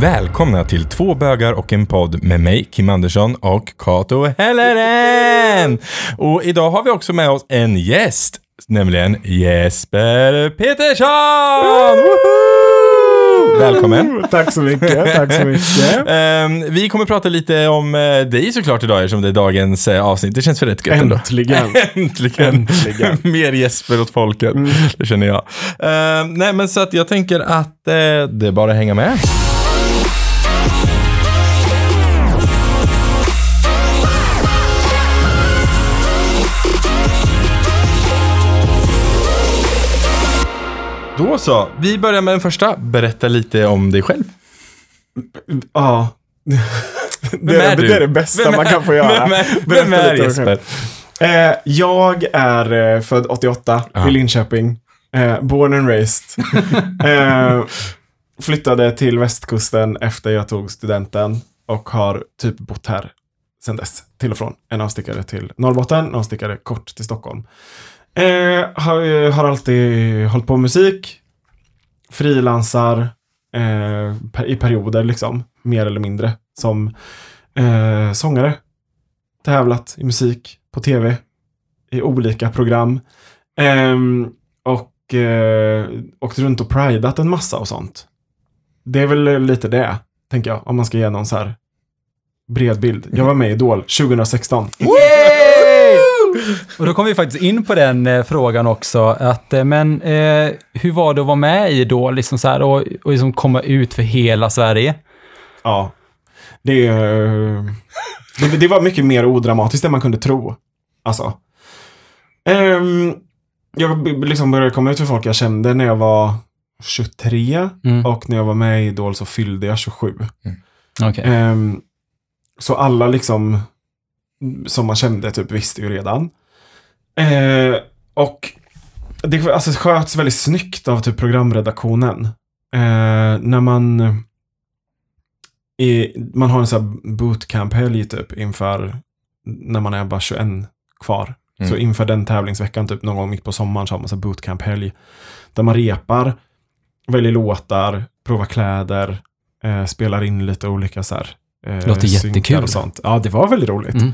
Välkomna till Två bögar och en podd med mig, Kim Andersson och Kato Helleren! Och idag har vi också med oss en gäst, nämligen Jesper Petersson! Woho! Välkommen! Tack så mycket, tack så mycket. Ehm, vi kommer prata lite om eh, dig såklart idag eftersom det är dagens eh, avsnitt. Det känns för rätt gött ändå. Äntligen. Äntligen. Äntligen. Mer Jesper åt folket. Det känner jag. Ehm, nej, men så att jag tänker att eh, det är bara att hänga med. Då så. Vi börjar med den första. Berätta lite om dig själv. Ja. Det är, är du? det är det bästa Vem man kan få göra. Vem är, vem är Jesper? Eh, jag är eh, född 88 Ja. i Linköping. Eh, born and raised. eh, flyttade till västkusten efter jag tog studenten och har typ bott här sedan dess. Till och från. En avstickare till Norrbotten, en avstickare kort till Stockholm. Eh, har, eh, har alltid hållit på med musik. Frilansar eh, i perioder liksom. Mer eller mindre. Som eh, sångare. Tävlat i musik på tv. I olika program. Ehm, och eh, åkt runt och pridat en massa och sånt. Det är väl eh, lite det, tänker jag. Om man ska ge någon så här bred bild. Jag var med i Idol 2016. Och då kom vi faktiskt in på den eh, frågan också, att eh, men eh, hur var det att vara med i då, liksom så här, och, och liksom komma ut för hela Sverige? Ja. Det, eh, det, det var mycket mer odramatiskt än man kunde tro. Alltså. Ehm, jag liksom började komma ut för folk jag kände när jag var 23. Mm. Och när jag var med i Idol så fyllde jag 27. Okej. Ehm, så alla liksom som man kände typ visste ju redan. Eh, och det alltså, sköts väldigt snyggt av typ programredaktionen. Eh, när man i, man har en sån här bootcamp-helg typ inför när man är bara 21 kvar. Mm. Så inför den tävlingsveckan, typ någon gång mitt på sommaren, så har man så bootcamp-helg. Där man repar, väljer låtar, provar kläder, eh, spelar in lite olika så här. Eh, Låter jättekul. Och sånt. Ja, det var väldigt roligt. Mm.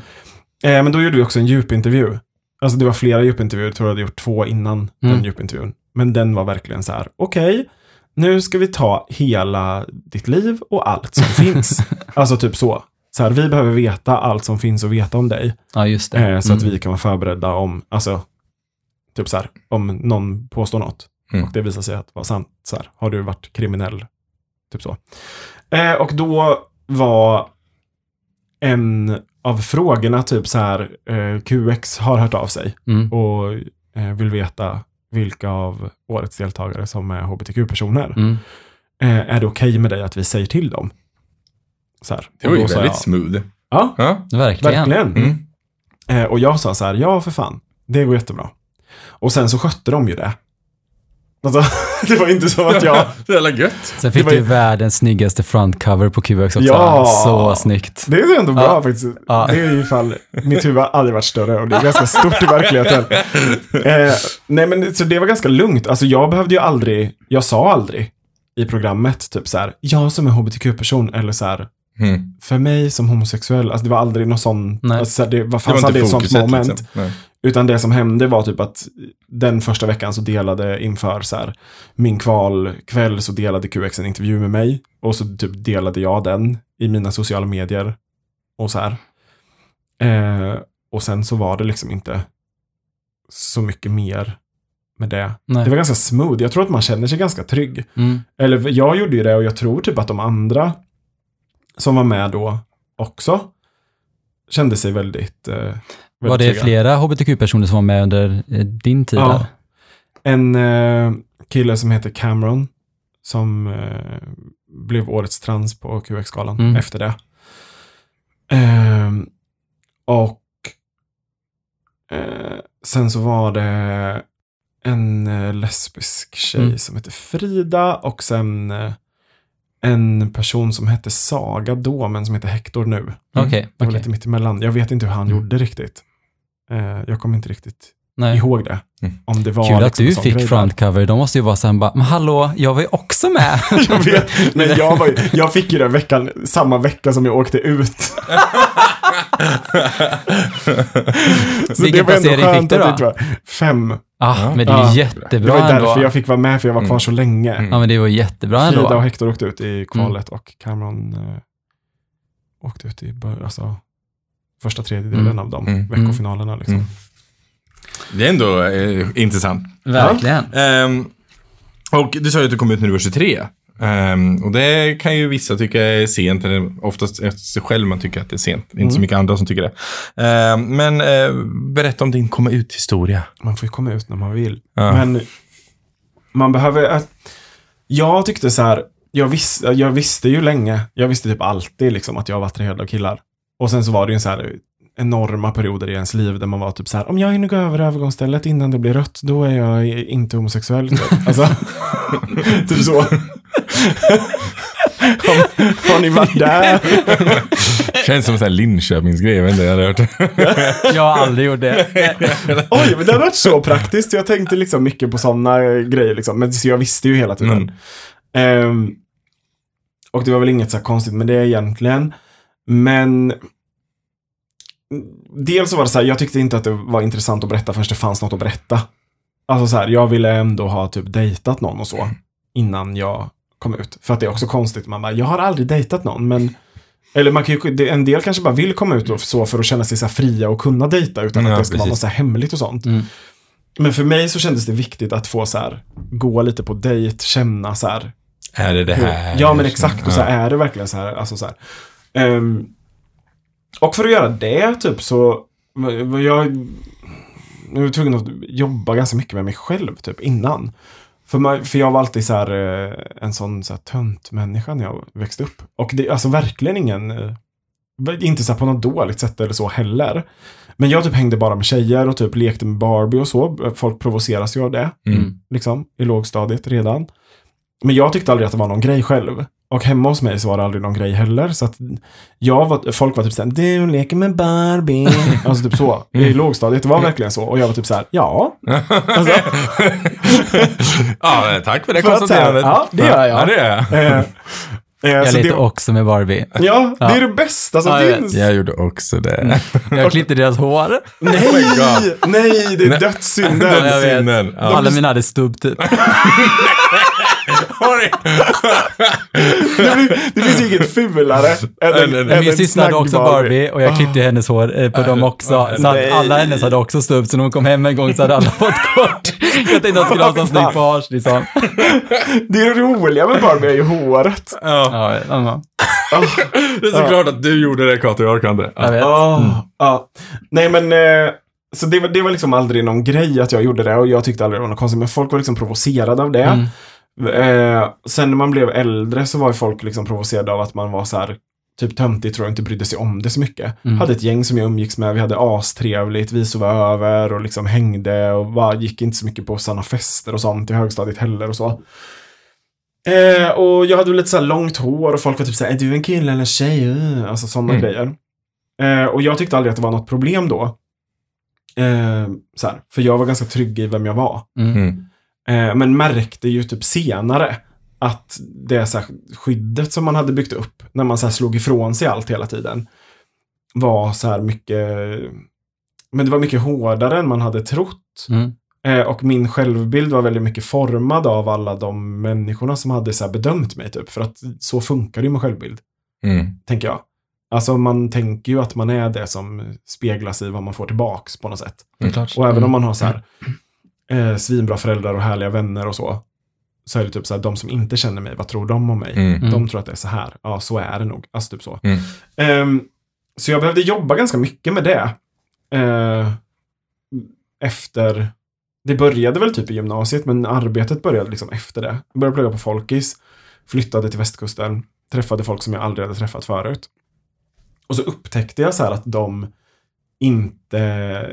Eh, men då gjorde vi också en djupintervju. Alltså det var flera djupintervjuer, jag tror jag hade gjort två innan den Mm. djupintervjun. Men den var verkligen så här, okej, nu ska vi ta hela ditt liv och allt som finns. Alltså typ så. Så här, vi behöver veta allt som finns att veta om dig. Ja, just det. Eh, så att Mm. vi kan vara förberedda om, alltså, typ så här, om någon påstår något. Mm. Och det visar sig att vara sant. Så här, har du varit kriminell? Typ så. Eh, och då var en av frågorna typ så här, eh, QX har hört av sig Mm. och eh, vill veta vilka av årets deltagare som är hbtq-personer. Mm. Eh, är det okej med dig att vi säger till dem? Så här. Det var ju väldigt jag, smooth. Ja, Ja. Verkligen. verkligen. Mm. Och jag sa så här, ja för fan, det går jättebra. Och sen så skötte de ju det. Alltså, det var inte som att jag... Så jävla gött. Sen fick Det var du ju- världens snyggaste frontcover på QX också. Ja. Så snyggt. Det är ändå bra Ja. faktiskt. Ja. Det är ju ifall, mitt huvud har aldrig varit större och det är ganska stort i verkligheten. Eh, nej men så det var ganska lugnt. Alltså jag behövde ju aldrig, jag sa aldrig i programmet typ så här, jag som är hbtq-person eller så här, Mm. för mig som homosexuell, alltså det var aldrig någon sån, alltså, det var, Det fanns var aldrig ett sånt moment. liksom. Utan det som hände var typ att den första veckan så delade inför så här, min kvalkväll så delade QX en intervju med mig. Och så typ delade jag den i mina sociala medier. Och så här. Eh, och sen så var det liksom inte så mycket mer med det. Nej. Det var ganska smooth. Jag tror att man känner sig ganska trygg. Mm. Eller jag gjorde ju det och jag tror typ att de andra som var med då också kände sig väldigt, eh, väldigt Var det flera hbtq-personer som var med under eh, din tid Ja. där? En eh, kille som heter Cameron som eh, blev årets trans på QX-galan Mm. efter det. Ehm, och sen så var det en lesbisk tjej Mm. som heter Frida och sen en person som hette Saga då, men som heter Hector nu. Okej, Det var okej. lite mittemellan. Jag vet inte hur han Mm. gjorde riktigt. Eh, jag kommer inte riktigt Nej. ihåg det. Mm. Om det var Kul att liksom du fick frontcover. De måste ju vara såhär bara, men hallå, jag var ju också med. Jag vet, men jag, var, ju- jag fick ju den veckan, samma vecka som jag åkte ut. Så Vilken placering fick du att det då? inte var Fem. Ah, men det är Ja. Det jättebra var ju ändå. därför jag fick vara med, för jag var kvar Mm. så länge. Mm. Ja, men det var jättebra Frida och ändå. Hector åkte ut i kvalet Mm. och Cameron eh, åkte ut i bör- alltså, första tredjedelen Mm. av de Mm. veckofinalerna. Liksom. Mm. Det är ändå eh, intressant. Verkligen. Ehm, och du sa ju att du kom ut när du var 23. Ehm, och det kan ju vissa tycka är sent, eller oftast efter sig själv man tycker att det är sent. Inte så Mm. mycket andra som tycker det. Ehm, men eh, berätta om din komma ut-historia. Man får ju komma ut när man vill. Ja. Men man behöver... äh, Jag tyckte så här, jag, vis, jag visste ju länge, jag visste typ alltid liksom att jag var attraherad av killar. Och sen så var det ju en så här enorma perioder i ens liv där man var typ så här, om jag hinner gå över övergångsstället innan det blir rött, då är jag inte homosexuell. Typ. Alltså, typ så. Har, har ni varit där? Känns som en Linköpingsgrej, jag vet inte, jag hade hört. Jag har aldrig gjort det. Oj, men det hade varit så praktiskt. Jag tänkte liksom mycket på sådana grejer. Liksom. Men så jag visste ju hela tiden. Mm. Ehm, och det var väl inget så här konstigt med det egentligen. Men dels så var det så här, jag tyckte inte att det var intressant att berätta förrän det fanns något att berätta. Alltså så här, jag ville ändå ha typ dejtat någon och så innan jag kom ut. För att det är också konstigt, man bara, jag har aldrig dejtat någon, men eller man kan ju, en del kanske bara vill komma ut och så för att känna sig så här fria och kunna dejta utan Ja, att det ska vara precis. något så här hemligt och sånt. Mm. Men för mig så kändes det viktigt att få så här, gå lite på dejt, känna så här, Är det det här? Ja, men exakt. Och så Ja. är det verkligen så här. Alltså så här. Ehm, och för att göra det, typ, så jag jag var tvungen att jobba ganska mycket med mig själv, typ, innan. För, man, för jag var alltid så här, eh, en sån så här, tönt människa när jag växte upp. Och det är alltså verkligen ingen, eh, inte så på något dåligt sätt eller så heller. Men jag typ hängde bara med tjejer och typ lekte med Barbie och så. Folk provoceras ju av det Mm. liksom, i lågstadiet redan. Men jag tyckte aldrig att det var någon grej själv. Och hemma hos mig så var det aldrig någon grej heller. Så att jag var, folk var typ såhär, du leker med Barbie. alltså typ så. I lågstadiet, det var verkligen så. Och jag var typ såhär, ja. Alltså, ja, tack för det konstaterandet. ja, det gör jag. Ja, det gör jag. eh, eh, Jag det, också med Barbie. ja, det är Ja. det bästa som Ja, finns. Jag gjorde också det. Jag klippte deras hår. Nej, God. nej, det är dödssynden. Ja, jag vet. Synden. Ja. Alla mina hade stubb typ. Det, det finns inget fulare än, en, än- Min syster hade också Barbie och jag klippte hennes hår eh, på dem också. Så att alla hennes hade också stubb, så när hon kom hem en gång så hade alla fått kort. Jag tänkte att de skulle ha sån snygg page liksom. Det roliga med Barbie är ju håret. Ja. Ja, ja, Det är såklart att du gjorde det, Kato. Jag orkar inte. jag vet. Ja, ja. Nej men, eh, så det var, det var liksom aldrig någon grej att jag gjorde det och jag tyckte aldrig det var något konstigt. Men folk var liksom provocerade av det. Mm. Eh, sen när man blev äldre så var folk liksom provocerade av att man var så här typ töntig, tror jag inte brydde sig om det så mycket. Mm. Hade ett gäng som jag umgicks med, vi hade astrevligt, vi sov över och liksom hängde och bara gick inte så mycket på sådana fester och sånt i högstadiet heller och så. Eh, och jag hade väl lite så här långt hår och folk var typ såhär, är du en kille eller en tjej? Uh, Alltså sådana Mm. grejer. Eh, och jag tyckte aldrig att det var något problem då. Eh, så här, för jag var ganska trygg i vem jag var. Mm. Mm. Eh, men märkte ju typ senare att det så skyddet som man hade byggt upp när man så slog ifrån sig allt hela tiden var så här mycket men det var mycket hårdare än man hade trott. Mm. Eh, och min självbild var väldigt mycket formad av alla de människorna som hade så bedömt mig. Typ. För att så funkar det ju med självbild, Mm. tänker jag. Alltså man tänker ju att man är det som speglas i vad man får tillbaks på något sätt. Klart. Och även Mm. om man har så här eh, svinbra föräldrar och härliga vänner och så. Så är det typ så här, de som inte känner mig, vad tror de om mig? Mm. Mm. De tror att det är så här. Ja, så är det nog. Alltså typ så. Mm. Ehm, så jag behövde jobba ganska mycket med det. Eh, efter... Det började väl typ i gymnasiet, men arbetet började liksom efter det. Jag började plugga på Folkis, flyttade till västkusten, träffade folk som jag aldrig hade träffat förut. Och så upptäckte jag så här att de inte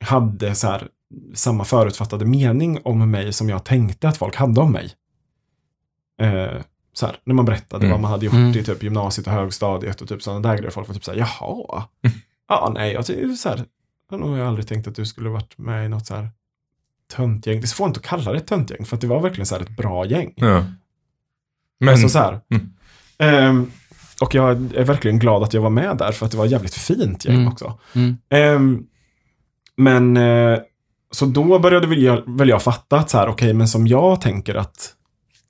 hade så här samma förutfattade mening om mig som jag tänkte att folk hade om mig. Eh, så här, när man berättade Mm. vad man hade gjort Mm. i typ gymnasiet och högstadiet och typ sådana där grejer. Folk var typ så här, jaha. Ja, nej, jag så här, jag har nog aldrig tänkt att du skulle varit med i något så här töntgäng. Det är svårt inte att kalla det ett töntgäng, för att det var verkligen så här ett bra gäng. Ja. Men, Alltså så här. Mm. Ehm, och jag är verkligen glad att jag var med där, för att det var ett jävligt fint gäng Mm. också. Mm. Ehm, men eh, så då började väl jag, väl jag fatta att så här, okej, men som jag tänker att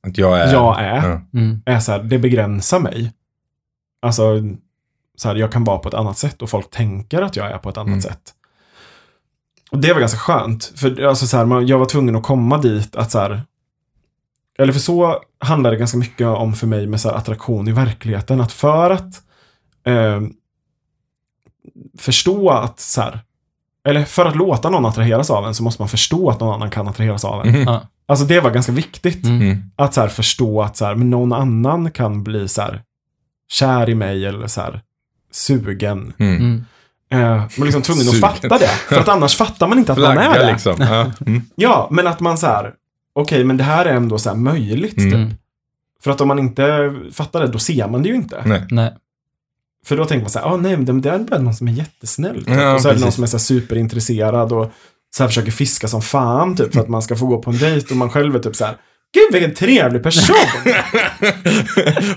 att jag är... jag är. Mm. är så här, det begränsar mig. Alltså, så här, jag kan vara på ett annat sätt och folk tänker att jag är på ett annat Mm. sätt. Och det var ganska skönt, för alltså, så här, man, jag var tvungen att komma dit att så här, eller för så handlar det ganska mycket om för mig med så här, attraktion i verkligheten, att för att eh, förstå att så här, eller för att låta någon attraheras av en så måste man förstå att någon annan kan attraheras av en. Ja. Alltså det var ganska viktigt. Mm. Mm. Att så här förstå att så här, men någon annan kan bli så här kär i mig eller så här sugen. Mm. Mm. Eh, man är liksom tvungen att fatta det. För att annars fattar man inte att man är det. liksom. Ja. Mm. Ja, men att man så här, okej, men det här är ändå så här möjligt. Mm. Typ. Mm. För att om man inte fattar det, då ser man det ju inte. Nej. Nej. För då tänker man så här, ah, nej, men det är bara någon som är jättesnäll. Typ. Ja, och så är det någon som är så här superintresserad och så här försöker fiska som fan, typ, för att man ska få gå på en dejt och man själv är typ så här, gud vilken trevlig person.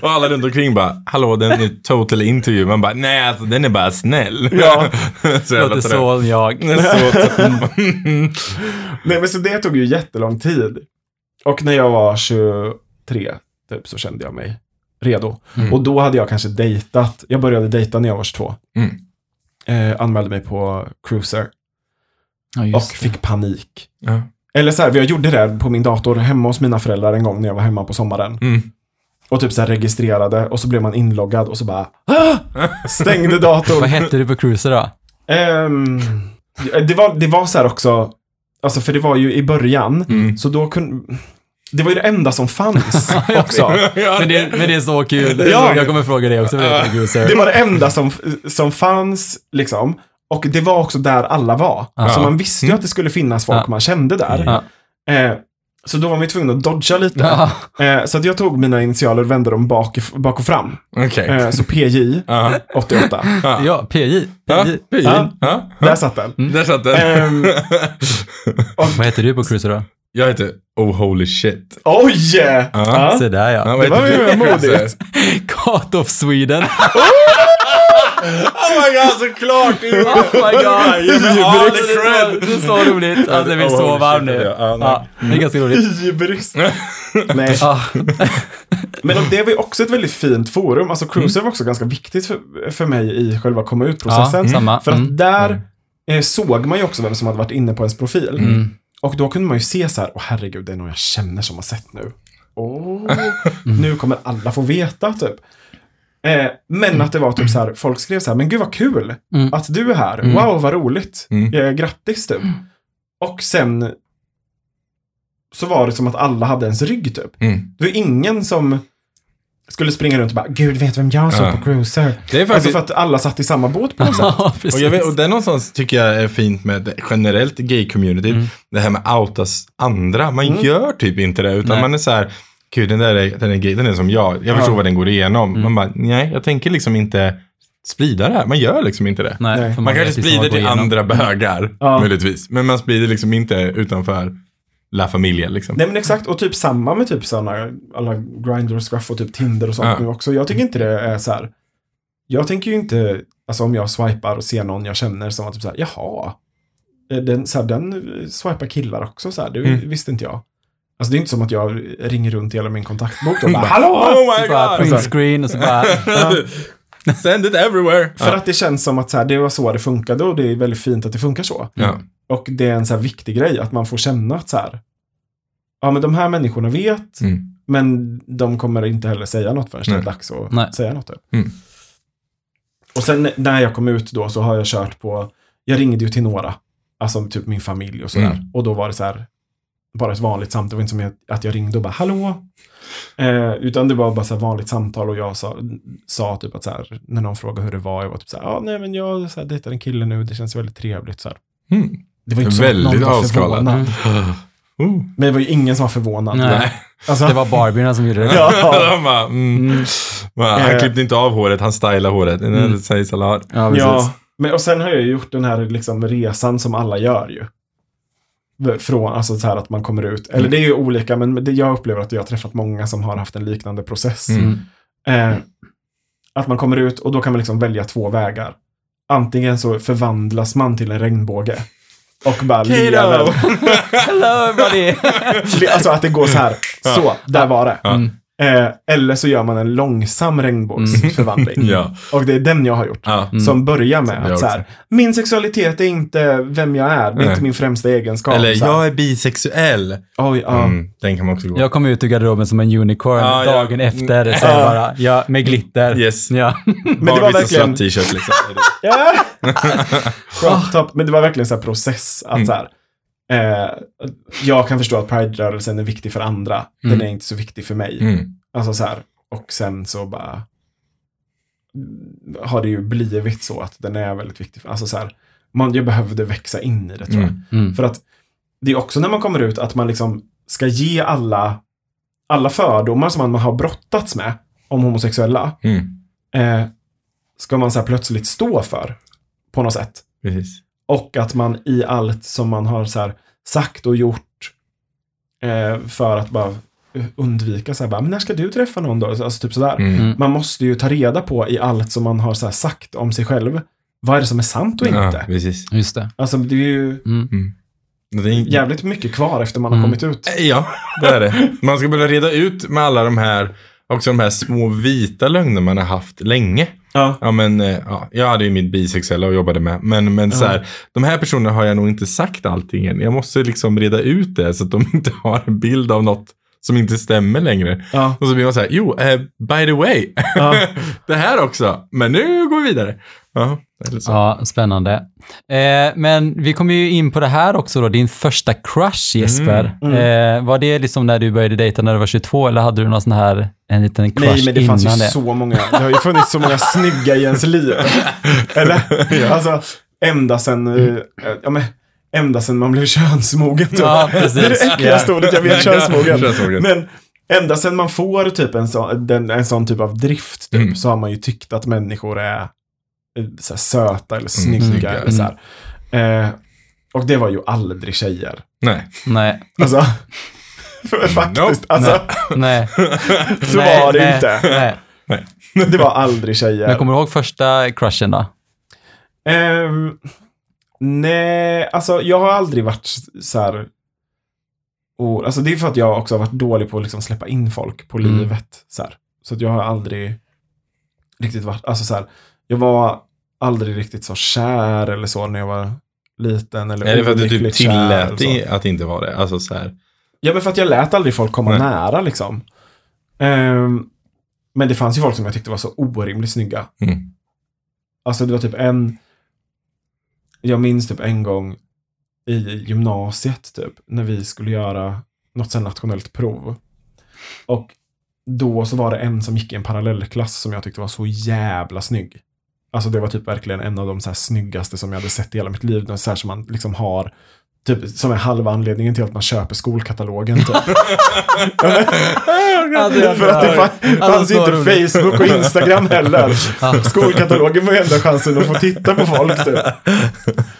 och alla runt omkring bara, hallå den är totally into you. Man bara, nej alltså den är bara snäll. Ja. så Låter så jag. Nej, men så det tog ju jättelång tid. Och när jag var 23, typ, så kände jag mig redo. Mm. Och då hade jag kanske dejtat, jag började dejta när jag var 22. Mm. Eh, anmälde mig på Cruiser Ja, och det. fick panik. ja. Eller så här, jag gjorde det på min dator hemma hos mina föräldrar en gång när jag var hemma på sommaren. Mm. Och typ så här registrerade och så blev man inloggad och så bara ah! stängde datorn. Vad hette du på cruiser då? Ehm, det, var, det var så här också, alltså för det var ju i början, Mm. så då kunde, det var ju det enda som fanns också. Men det, men det är så kul. Ja. Jag kommer fråga dig också. Det var det enda som, som fanns, liksom. Och det var också där alla var. Ja. Så man visste ju att det skulle finnas folk Ja. man kände där. Ja. Eh, så då var man ju tvungen att dodga lite. Ja. Eh, så att jag tog mina initialer och vände dem bak, bak och fram. Okej. Eh, så PJ Ja. 88. ja, PJ. Ja. PJ. Ja. Ja. Där satt den. Där satt den. Ehm, Vad heter du på cruiser då? Jag heter Oh Holy Shit. oj! Ja. Ja. Se där Ja, Det var ju modigt. Cut of Sweden. Oh my god, såklart! Oh my god. The Det är så- roligt. Alltså, jag blir så varm nu. ja. Det är ganska roligt. Hybris. Nej. Men det var ju också ett väldigt fint forum. Alltså Cruiser var också ganska viktigt för, för mig i själva komma ut-processen. Ja. För att Mm. där eh, såg man ju också vem som hade varit inne på ens profil. Mm. Och då kunde man ju se så här, åh herregud, det är någon jag känner som har sett nu. Åh, nu kommer alla få veta typ. Eh, men att det var typ så här, folk skrev så här, men gud vad kul Mm. att du är här. Mm. Wow, vad roligt. Mm. Eh, grattis typ. Och sen så var det som att alla hade ens rygg typ. Mm. Det var ingen som skulle springa runt och bara, gud vet vem jag såg Ja. på Cruiser. Det är Alltså faktiskt... för att alla satt i samma båt på något sätt. Ja, Och, jag vet, och det är någonstans tycker jag är fint med det- generellt gay-communityt. Mm. Det här med outas andra. Man Mm. gör typ inte det. Utan Nej. man är så här, gud den där är, den är gay, den är som jag. Jag förstår Ja. vad den går igenom. Mm. Man bara, nej jag tänker liksom inte sprida det här. Man gör liksom inte det. Nej, Man, vet kanske sprider till andra bögar, Ja. möjligtvis. Men man sprider liksom inte utanför La Familia liksom. Nej men exakt, och typ samma med typ sådana, alla Grindr och Scruff och typ Tinder och sånt Ja. nu också. Jag tycker inte det är så här. Jag tänker ju inte, alltså om jag swipar och ser någon jag känner som var typ så här, jaha. Eh, Den, så här, den swipar killar också så här, det Mm. visste inte jag. Alltså det är inte som att jag ringer runt i hela min kontaktbok och bara, hallå! Oh my god! print screen och så bara... Send it everywhere! För att det känns som att så här, det var så det funkade och det är väldigt fint att det funkar så. Ja. Och det är en så här viktig grej att man får känna att så här, ja men de här människorna vet, Mm. men de kommer inte heller säga något förrän det är Nej. dags att Nej. säga något. Typ. Mm. Och sen när jag kom ut då så har jag kört på, jag ringde ju till några, alltså typ min familj och sådär. Mm. Och då var det så här, bara ett vanligt samtal, det var inte som att jag ringde och bara hallå. Eh, utan det var bara så här vanligt samtal och jag sa, sa typ att så här, när någon frågade hur det var, jag var typ så här, ja nej men jag så här, dejtar en kille nu, det känns väldigt trevligt så här. Mm. Det var inte så att Väldigt någon var avskalad. förvånad. Oh. Men det var ju ingen som var förvånad. Nej. Alltså, Det var Barbierna som gjorde det. Ja. De bara, mm. Mm. Bara, Han Eh. klippte inte av håret, han stylade håret. Mm. Det sägs a lot. Ja, precis. ja, Men, och sen har jag ju gjort den här liksom resan som alla gör ju. Från, alltså så här att man kommer ut. Eller Mm. det är ju olika, men det, jag upplever att jag har träffat många som har haft en liknande process. Mm. Eh, att man kommer ut och då kan man liksom välja två vägar. Antingen så förvandlas man till en regnbåge. Och bara lever. Hello everybody! Alltså att det går så här. Så, där var det. Ja. Mm. Eh, eller så gör man en långsam regnbågsförvandling. Ja. Och det är den jag har gjort. Ja. Som börjar med Som jag att så här, min sexualitet är inte vem jag är. Det är Nej. inte min främsta egenskap. Eller så jag är bisexuell. Oj, ja. Mm, den kan man också gå. Jag kom ut ur garderoben som en unicorn Ja, ja. dagen efter. Så jag Ja. bara, ja, med glitter. Yes. Ja. Men det var verkligen... t-shirt liksom. Ja. Crop top. Men det var verkligen så här process. Att Mm. så här, eh, jag kan förstå att Pride-rörelsen är viktig för andra. Den Mm. är inte så viktig för mig. Mm. Alltså så här. Och sen så bara har det ju blivit så att den är väldigt viktig. För, alltså så här, man, jag behövde växa in i det tror jag. Mm. Mm. För att det är också när man kommer ut att man liksom ska ge alla, alla fördomar som man har brottats med om homosexuella. Mm. Eh, ska man så här plötsligt stå för på något sätt. Precis. Och att man i allt som man har så här sagt och gjort eh, för att bara undvika så här, bara, men när ska du träffa någon då? Alltså typ sådär. Mm. Mm. Man måste ju ta reda på i allt som man har så här sagt om sig själv. Vad är det som är sant och Ja, inte? precis. Just det. Alltså det är ju Mm. Det är jävligt mycket kvar efter man har Mm. kommit ut. Ja, det är det. Man ska börja reda ut med alla de här, också de här små vita lögner man har haft länge. Ja. Ja, men eh, ja, jag hade ju mitt bisexuella och jobbade med. Men, men så Ja. här, de här personerna har jag nog inte sagt allting än. Jag måste liksom reda ut det så att de inte har en bild av något som inte stämmer längre. Ja. Och så blir man så här, jo, eh, by the way, Ja. det här också. Men nu går vi vidare. Ja, så. Ja, spännande. Eh, men vi kommer ju in på det här också då, din första crush Jesper. Mm. Eh, var det liksom när du började dejta när du var 22 eller hade du någon sån här, en liten crush Nej, men det innan fanns ju det? så många. Det har ju funnits så många snygga i ens liv. Eller? Alltså, ända sen, eh, ja men, ända sen man blev könsmogen. Typ. Ja, precis. Det är det äckligaste ordet jag vet, könsmogen. Könsmogen. Men ända sen man får typ en sån, den, en sån typ av drift, typ, Mm. så har man ju tyckt att människor är så här, söta eller snygga. snygga. Eller så här. Eh, och det var ju aldrig tjejer. Nej. Nej, Alltså, faktiskt. Nope. Alltså, nej. så nej, var det nej, inte. Nej. Det var aldrig tjejer. Men kommer du ihåg första crushen då? Ehm, nej, alltså jag har aldrig varit så här... Och, alltså det är för att jag också har varit dålig på att liksom släppa in folk på Mm. livet. Så, här. så att jag har aldrig riktigt varit, alltså så här, jag var aldrig riktigt så kär eller så när jag var liten. Eller Är det för att du typ tillät dig att inte vara det? Alltså så här. Ja, men för att jag lät aldrig folk komma Nej. nära liksom. Ehm, men det fanns ju folk som jag tyckte var så orimligt snygga. Mm. Alltså det var typ en... Jag minns typ en gång i gymnasiet typ. När vi skulle göra något sånt nationellt prov. Och då så var det en som gick i en parallellklass som jag tyckte var så jävla snygg. Alltså det var typ verkligen en av de så här snyggaste som jag hade sett i hela mitt liv. Så här som man liksom har Typ som är halva anledningen till att man köper skolkatalogen. Typ. För att det fa- fanns ju så inte roligt. Facebook och Instagram heller. Skolkatalogen var ju enda chansen att få titta på folk. Typ.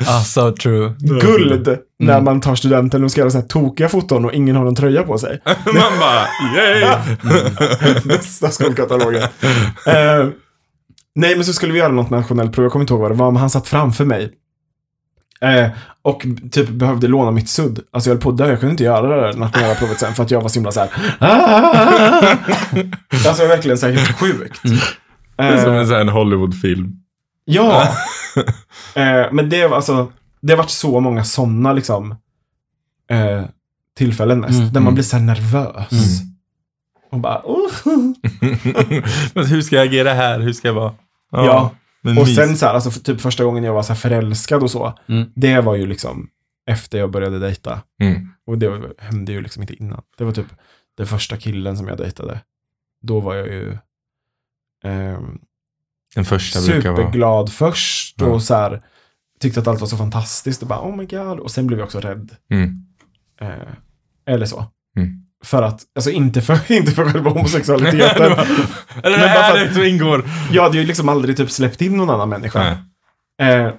Ah, so true. Guld när man tar studenten och ska göra så här tokiga foton och ingen har någon tröja på sig. Man bara, yay! Bästa skolkatalogen. Eh, nej, men så skulle vi göra något nationellt prov. Jag kommer inte ihåg vad det var, men han satt framför mig. Eh, och typ behövde låna mitt sudd. Alltså jag höll på att dö. Jag kunde inte göra det där nationella provet sen för att jag var så himla så här. "Ah!" Alltså jag är verkligen så här helt sjukt. Det är som en här Hollywood-film. Ja. eh, men det var alltså, det har varit så många sådana liksom eh, tillfällen mest. Mm, där man mm. blir så här nervös. Mm. Och bara, oh. Men hur ska jag agera här? Hur ska jag vara? Ja. men Och mys. sen så här, alltså typ första gången jag var så här förälskad och så. Mm. Det var ju liksom efter jag började dejta. Mm. Och det hände ju liksom inte innan. Det var typ den första killen som jag dejtade. Då var jag ju ehm, Den första brukar vara... superglad först Ja. och så här tyckte att allt var så fantastiskt och bara oh my god. Och sen blev jag också rädd. Mm. Eh, eller så. Mm. För att, alltså inte för, inte för själva homosexualiteten. Är det Men bara för att- som ingår? jag hade ju liksom aldrig typ släppt in någon annan människa. Eh,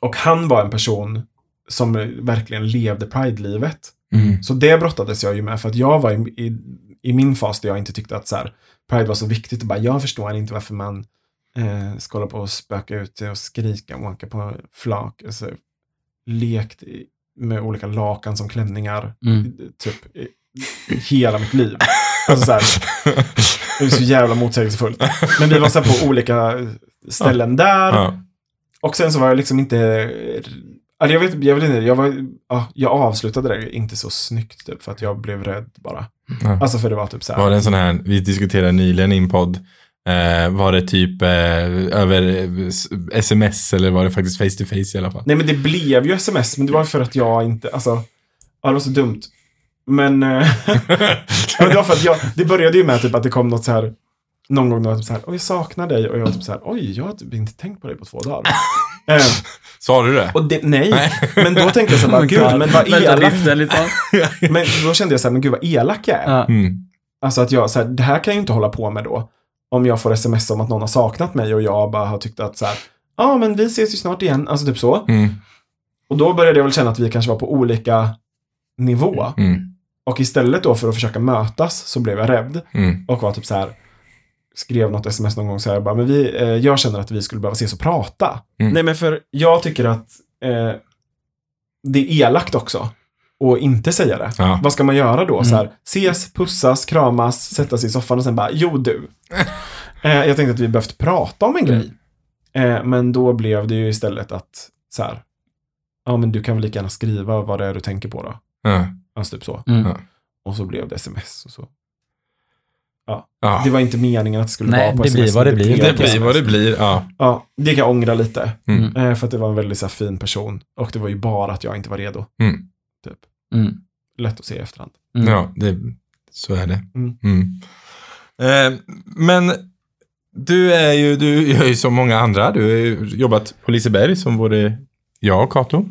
och han var en person som verkligen levde Pride-livet. Mm. Så det brottades jag ju med för att jag var i, i, i min fas där jag inte tyckte att så här, Pride var så viktigt. Och bara, jag förstår inte varför man eh, ska hålla på och spöka ut och skrika och åka på flak. Alltså, lekt med olika lakan som klänningar. Mm. Typ hela mitt liv. Alltså så här, det är så jävla motsägelsefullt. Men vi var så på olika ställen där. Ja. Och sen så var jag liksom inte... Alltså jag, vet, jag vet inte, jag, var, ja, jag avslutade det inte så snyggt typ, för att jag blev rädd bara. Ja. Alltså för det var typ så här. Var det en sån här, vi diskuterade nyligen i en podd, eh, var det typ eh, över eh, sms eller var det faktiskt face to face i alla fall? Nej men det blev ju sms, men det var för att jag inte, alltså, ja, det var så dumt. Men, eh, ja, det var för att jag, det började ju med typ att det kom något så här, någon gång något typ så här, oj jag saknar dig och jag var typ så här, oj jag har typ inte tänkt på dig på två dagar. eh, Sa du det? och det, nej, Nej. men då tänkte jag så här, bara, gud men vad elak. Men då kände jag så här, men gud vad elak jag är. Mm. Alltså att jag, så här, det här kan jag ju inte hålla på med då. Om jag får sms om att någon har saknat mig och jag bara har tyckt att så här, ja men vi ses ju snart igen, alltså typ så. Mm. Och då började jag väl känna att vi kanske var på olika nivå. Mm. Och istället då för att försöka mötas så blev jag rädd Mm. och var typ så här, skrev något sms någon gång så här, bara, men vi, eh, jag känner att vi skulle behöva ses och prata. Mm. Nej men för jag tycker att eh, det är elakt också. Och inte säga det. Ja. Vad ska man göra då? Mm. Så här, ses, pussas, kramas, sätta sig i soffan och sen bara, jo du. eh, jag tänkte att vi behövt prata om en Mm. grej. Eh, men då blev det ju istället att, så här, ja men du kan väl lika gärna skriva vad det är du tänker på då. Ja. Alltså typ så. Mm. Ja. Och så blev det sms och så. Ja. Det var inte meningen att det skulle Nej, vara på det blir sms. vad men det blir. Det blir vad det blir. Ja. Ja, det kan jag ångra lite. Mm. Eh, för att det var en väldigt så här, fin person. Och det var ju bara att jag inte var redo. Mm. Typ. Mm. Lätt att se i efterhand. Mm. Ja, det, så är det. Mm. Mm. Eh, men du är ju, du gör ju som många andra. Du har ju jobbat på Liseberg som både och Kato.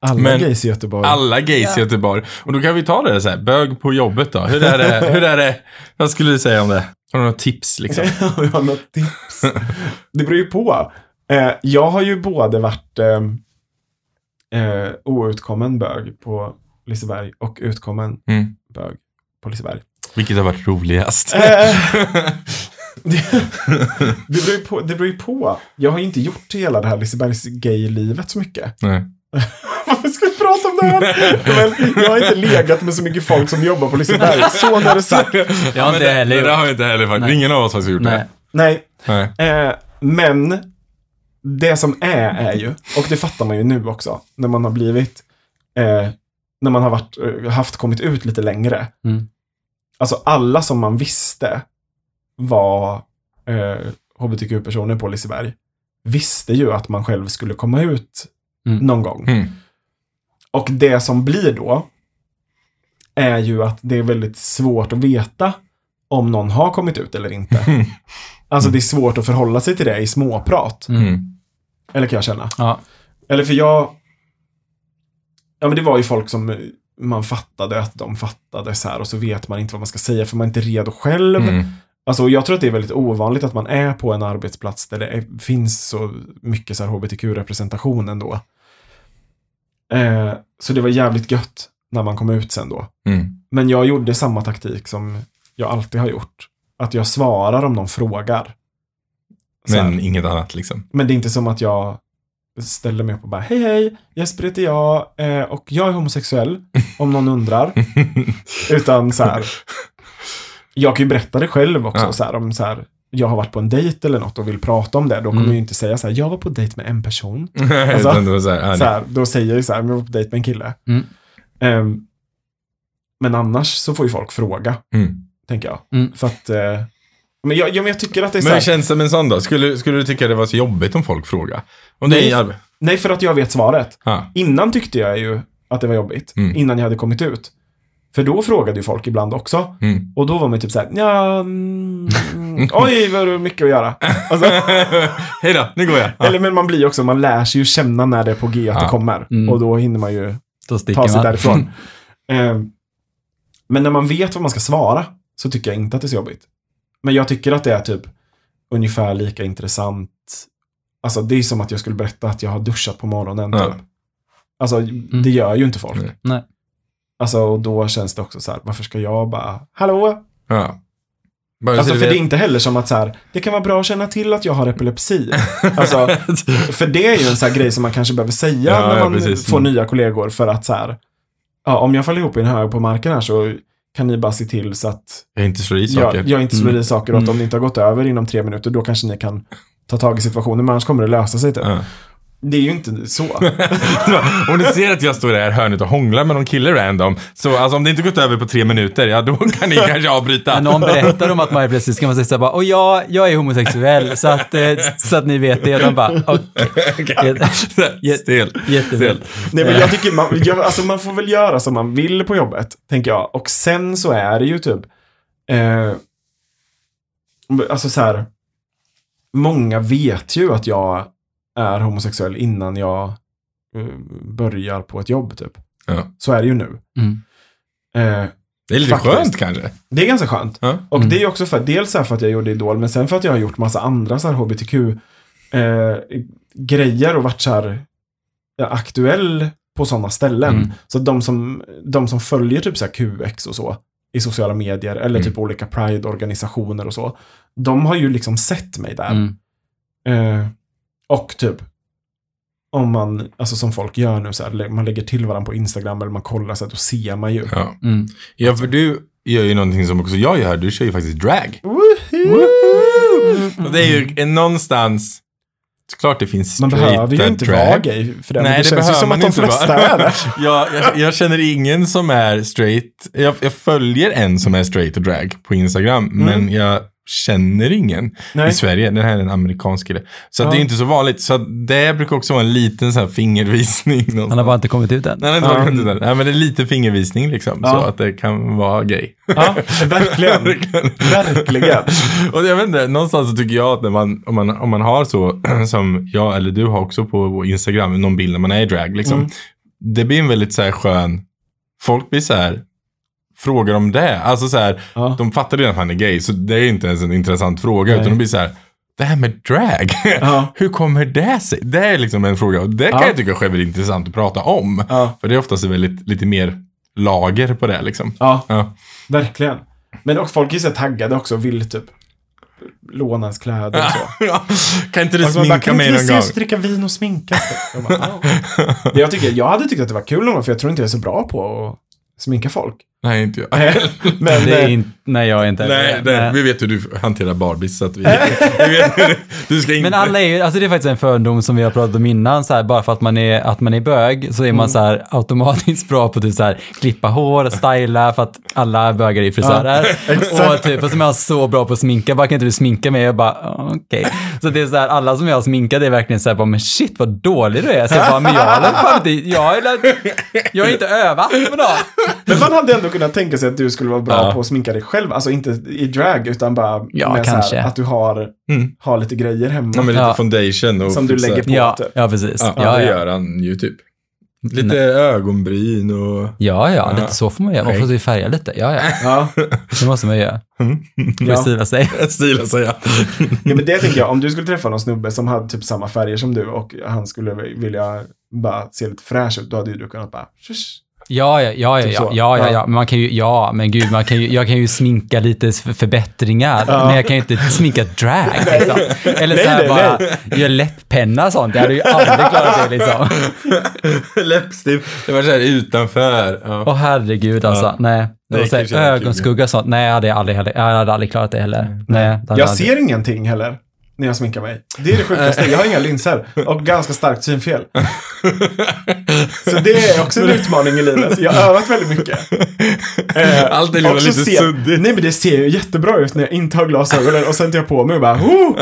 Alla Men- gays i Göteborg. Alla gays i Göteborg. Och då kan vi ta det så här, bög på jobbet då. Hur är det? Hur är det? Vad skulle du säga om det? Har du några tips liksom? jag har något tips. det beror ju på. Eh, jag har ju både varit eh, eh, outkommen bög på Liseberg och utkommen Mm. bög på Liseberg. Vilket har varit roligast? Det, beror ju på, det beror ju på. Jag har ju inte gjort hela det här Lisebergs gay-livet så mycket. Nej. Varför ska vi prata om det här? Men jag har inte legat med så mycket folk som jobbar på Liseberg. Så när det sagt. Jag har inte det, heller det, det har vi inte heller faktiskt. Nej. Ingen av oss har gjort Nej. det. Nej, Nej. Eh, men det som är, är ju, och det fattar man ju nu också, när man har blivit, eh, när man har varit, eh, haft kommit ut lite längre. Mm. Alltså alla som man visste var eh, hbtq-personer på Liseberg visste ju att man själv skulle komma ut Mm. någon gång. Mm. Och det som blir då är ju att det är väldigt svårt att veta om någon har kommit ut eller inte. Mm. Alltså det är svårt att förhålla sig till det i småprat. Mm. Eller kan jag känna. Ja. Eller för jag... Ja men det var ju folk som man fattade att de fattade så här och så vet man inte vad man ska säga för man är inte redo själv. Mm. Alltså jag tror att det är väldigt ovanligt att man är på en arbetsplats där det är, finns så mycket så hbtq-representation ändå. Eh, så det var jävligt gött när man kom ut sen då. Mm. Men jag gjorde samma taktik som jag alltid har gjort. Att jag svarar om någon frågar. Så här. Men inget annat liksom. Men det är inte som att jag ställer mig upp och bara hej hej, Jesper heter jag eh, och jag är homosexuell om någon undrar. Utan så här, jag kan ju berätta det själv också. Ja. Så här, om så här, jag har varit på en dejt eller något och vill prata om det. Då kommer Mm. jag ju inte säga så här, jag var på dejt med en person. Det var så här, Så här, då säger jag ju så här, jag var på dejt med en kille. Mm. Ehm, men annars så får ju folk fråga, Mm. tänker jag. Mm. För att, eh, men jag, ja, men jag tycker att det är så Men här, känns som en sån då? Skulle, skulle du tycka det var så jobbigt om folk? Om är Nej. arbe- nej för att jag vet svaret. ja. Innan tyckte jag ju att det var jobbigt. Mm. Innan jag hade kommit ut. För då frågade ju folk ibland också. Mm. Och då var man ju typ såhär, ja, mm, oj vad är mycket att göra. Alltså, Hej då, nu går jag. Ja. Eller men man blir också, man lär sig ju känna när det är på G att Ja. det kommer. Mm. Och då hinner man ju ta sig man. därifrån. Eh, men när man vet vad man ska svara så tycker jag inte att det är så jobbigt. Men jag tycker att det är typ ungefär lika intressant Alltså det är som att jag skulle berätta att jag har duschat på morgonen. Ja. Typ. Alltså det gör ju inte folk. Nej. Alltså och då känns det också så här, varför ska jag bara, hallå? Ja. Bara Alltså så för det är inte heller som att så här, det kan vara bra att känna till att jag har epilepsi. Alltså, för det är ju en sån här grej som man kanske behöver säga Ja, när ja, man precis. får Mm. nya kollegor för att så här, ja, om jag faller ihop i en hög på marken här så kan ni bara se till så att jag inte slår i saker. jag, jag inte slår i saker och att Mm. om det inte har gått över inom tre minuter då kanske ni kan ta tag i situationen, men annars kommer det lösa sig typ. Ja. Det är ju inte så. om ni ser att jag står i det här hörnet och hånglar med någon kille random, så alltså om det inte gått över på tre minuter, ja då kan ni kanske avbryta. När någon berättar om att man är precis ska man säga så här bara, och jag, jag är homosexuell, så att, eh, så att ni vet det. Och de bara, okej. Jä- Stel. Jättefel. Nej, men jag tycker man, jag, alltså man får väl göra som man vill på jobbet, tänker jag. Och sen så är det ju typ, eh, alltså så här, många vet ju att jag är homosexuell innan jag eh, börjar på ett jobb typ. Ja. Så är det ju nu. Mm. Eh, Det är lite Faktiskt. skönt kanske. det är ganska skönt. Ja. Och Mm. det är också för, dels för att jag gjorde Idol, men sen för att jag har gjort massa andra så här HBTQ eh, grejer och varit så här ja, aktuell på sådana ställen. Mm. Så de som, de som följer typ så här QX och så i sociala medier eller Mm. typ olika Pride-organisationer och så. De har ju liksom sett mig där. Mm. Eh, och typ om man, alltså som folk gör nu så här, man lägger till varandra på Instagram eller man kollar så här, då ser man ju. Ja. Mm. ja, för du gör ju någonting som också jag gör. Du kör ju faktiskt drag. Och det är ju en- någonstans, såklart det finns Man straighta behöver ju inte drag. vara gay för det. Nej, det, det känns ju behöver som man att de inte flesta vara. är det. Ja, jag, jag känner ingen som är straight. Jag, jag följer en som är straight och drag på Instagram, men jag känner ingen. Nej. i Sverige. Den här är en amerikansk kille. Så Ja. det är inte så vanligt. Så det brukar också vara en liten så här fingervisning. Han har bara inte kommit ut än. Nej, nej, Ja. ja. inte Nej, men det är lite fingervisning liksom. Ja. Så att det kan vara gay. Ja, verkligen. verkligen. Och jag vet inte, någonstans så tycker jag att när man, om, man, om man har så, som jag eller du har också på vår Instagram, någon bild när man är i drag, liksom. Mm. Det blir en väldigt så här skön, folk blir så här, frågar om det. Alltså så här, Ja. de fattar redan att han är gay, så det är inte ens en intressant fråga, Nej. utan de blir så här, det här med drag, Ja. hur kommer det sig? Det är liksom en fråga, och det kan Ja. jag tycka är väldigt intressant att prata om. För det är oftast väldigt, lite mer lager på det liksom. ja, verkligen. Men också, folk är så taggade också och vill typ låna ens kläder och så. Ja. Kan inte du bara, sminka kan mig inte vi någon gång? ses och dricka vin och sminka sig? Jag, bara. Det jag, tycker, jag hade tyckt att det var kul någon gång, för jag tror inte jag är så bra på att sminka folk. Nej, inte jag. Men, Det är eh, inte, nej, jag är inte Nej, det. nej, vi vet hur du hanterar Barbies så att vi, vi vet hur du ska inte... Men alla är ju, alltså det är faktiskt en fördom som vi har pratat om innan, så här, bara för att man är, att man är bög så är man så här automatiskt bra på att typ så här, klippa hår, styla, för att alla bögar är frisörer. och typ, och som är så bra på att sminka, bara kan inte du sminka mig? Jag bara, "Ah, okej. Så det är så här, alla som jag har sminkat är verkligen så här, bara, men shit vad dålig du är. Så jag bara, men jag har inte, jag har jag har inte övat på något. men man hade ändå kunnat tänka sig att du skulle vara bra Ja. på att sminka dig själv. Alltså inte i drag, utan bara Ja, med så här, att du har, Mm. har lite grejer hemma. Ja, med lite Ja. foundation och Som du fixa- lägger på. Ja, typ. ja precis. Ja, Ja, det ja. gör han ju typ. Lite Nej. ögonbryn och... Ja, ja, Ja. lite så får man göra. Man får ju färga lite. Ja, ja. Ja. Det måste man göra. Man Ja. får stila sig. Stila sig, ja. ja, men det tänker jag, om du skulle träffa någon snubbe som hade typ samma färger som du och han skulle vilja bara se lite fräsch ut, då hade ju du kunnat bara, "Shush." Ja, ja, ja, ja, Typ ja, så. ja, ja, Ja. man kan ju, ja, men gud, man kan ju, jag kan ju sminka lite för- förbättringar, Ja. men jag kan ju inte sminka drag, liksom. Eller Nej, så här nej, bara, göra läpppenna och sånt, jag hade ju aldrig klarat det liksom. Läppstift. Det var såhär utanför. Ja. Åh herregud alltså, Ja. nej. Det så här, är ögonskugga och sånt, nej, jag hade aldrig, jag hade aldrig klarat det heller. Nej, Jag ser ingenting heller när jag sminkar mig. Det är det sjukaste. Jag har inga linser och ganska starkt synfel. Så det är också en utmaning i livet. Jag har övat väldigt mycket. Eh, Allt är lite ser- suddigt. Nej, men det ser ju jättebra ut när jag inte har glasögonen och sen tar jag på mig och bara oh!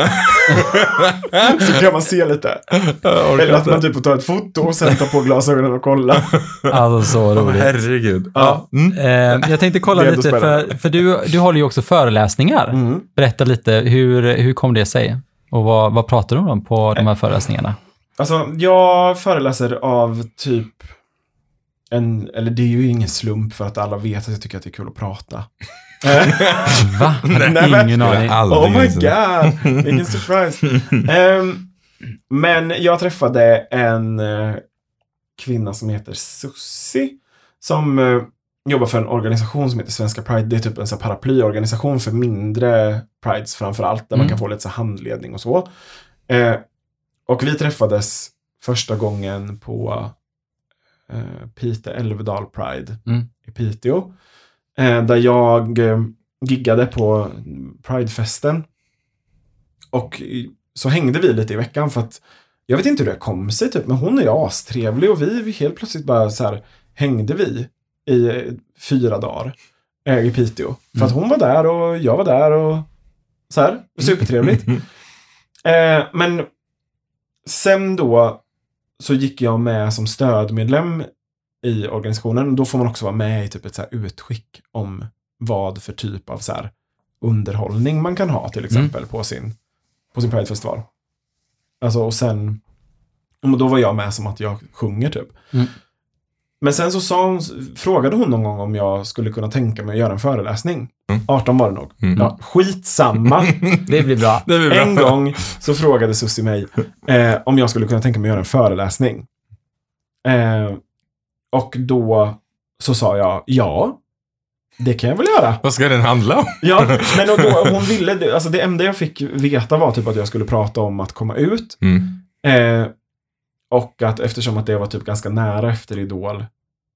Så kan man se lite. Eller att man typ får ta ett foto och sen ta på glasögonen och kolla. Alltså så roligt. herregud. Ja. Mm. Eh, jag tänkte kolla lite, för, för du, du håller ju också föreläsningar. Mm. Berätta lite, hur, hur kom det sig? Och vad, vad pratar du om på de här föreläsningarna? Alltså, jag föreläser av typ en, eller det är ju ingen slump för att alla vet att jag tycker att det är kul att prata. Va? Nej, men- ingen aning. Oh my ens. god, vilken surprise. Ehm, Men jag träffade en eh, kvinna som heter Sussi. Som eh, jobbar för en organisation som heter Svenska Pride. Det är typ en så här paraplyorganisation för mindre prides framför allt. Där man Mm. kan få lite så här handledning och så. Eh, och vi träffades första gången på eh, Pite Älvdal Pride Mm. i Piteå. Eh, där jag eh, giggade på Pridefesten. Och så hängde vi lite i veckan för att jag vet inte hur det kom sig typ, men hon är astrevlig och vi, helt plötsligt bara så här hängde vi i eh, fyra dagar i Piteå. För att hon var där och jag var där och så här, supertrevligt. Eh, men sen då så gick jag med som stödmedlem i organisationen. Då får man också vara med i typ ett så utskick om vad för typ av så här underhållning man kan ha till exempel på sin, på sin Pridefestival. Alltså och sen, och då var jag med som att jag sjunger typ. Mm. Men sen så sa hon, frågade hon någon gång om jag skulle kunna tänka mig att göra en föreläsning. Mm. 18 var det nog. Mm. Ja, skitsamma. Det blir bra. Det blir bra. En gång så frågade Susie mig eh, om jag skulle kunna tänka mig att göra en föreläsning. Eh, och då så sa jag ja, det kan jag väl göra. Vad ska den handla om? Ja, men och då, hon ville, alltså det enda jag fick veta var typ att jag skulle prata om att komma ut. Mm. Eh, och att eftersom att det var typ ganska nära efter Idol,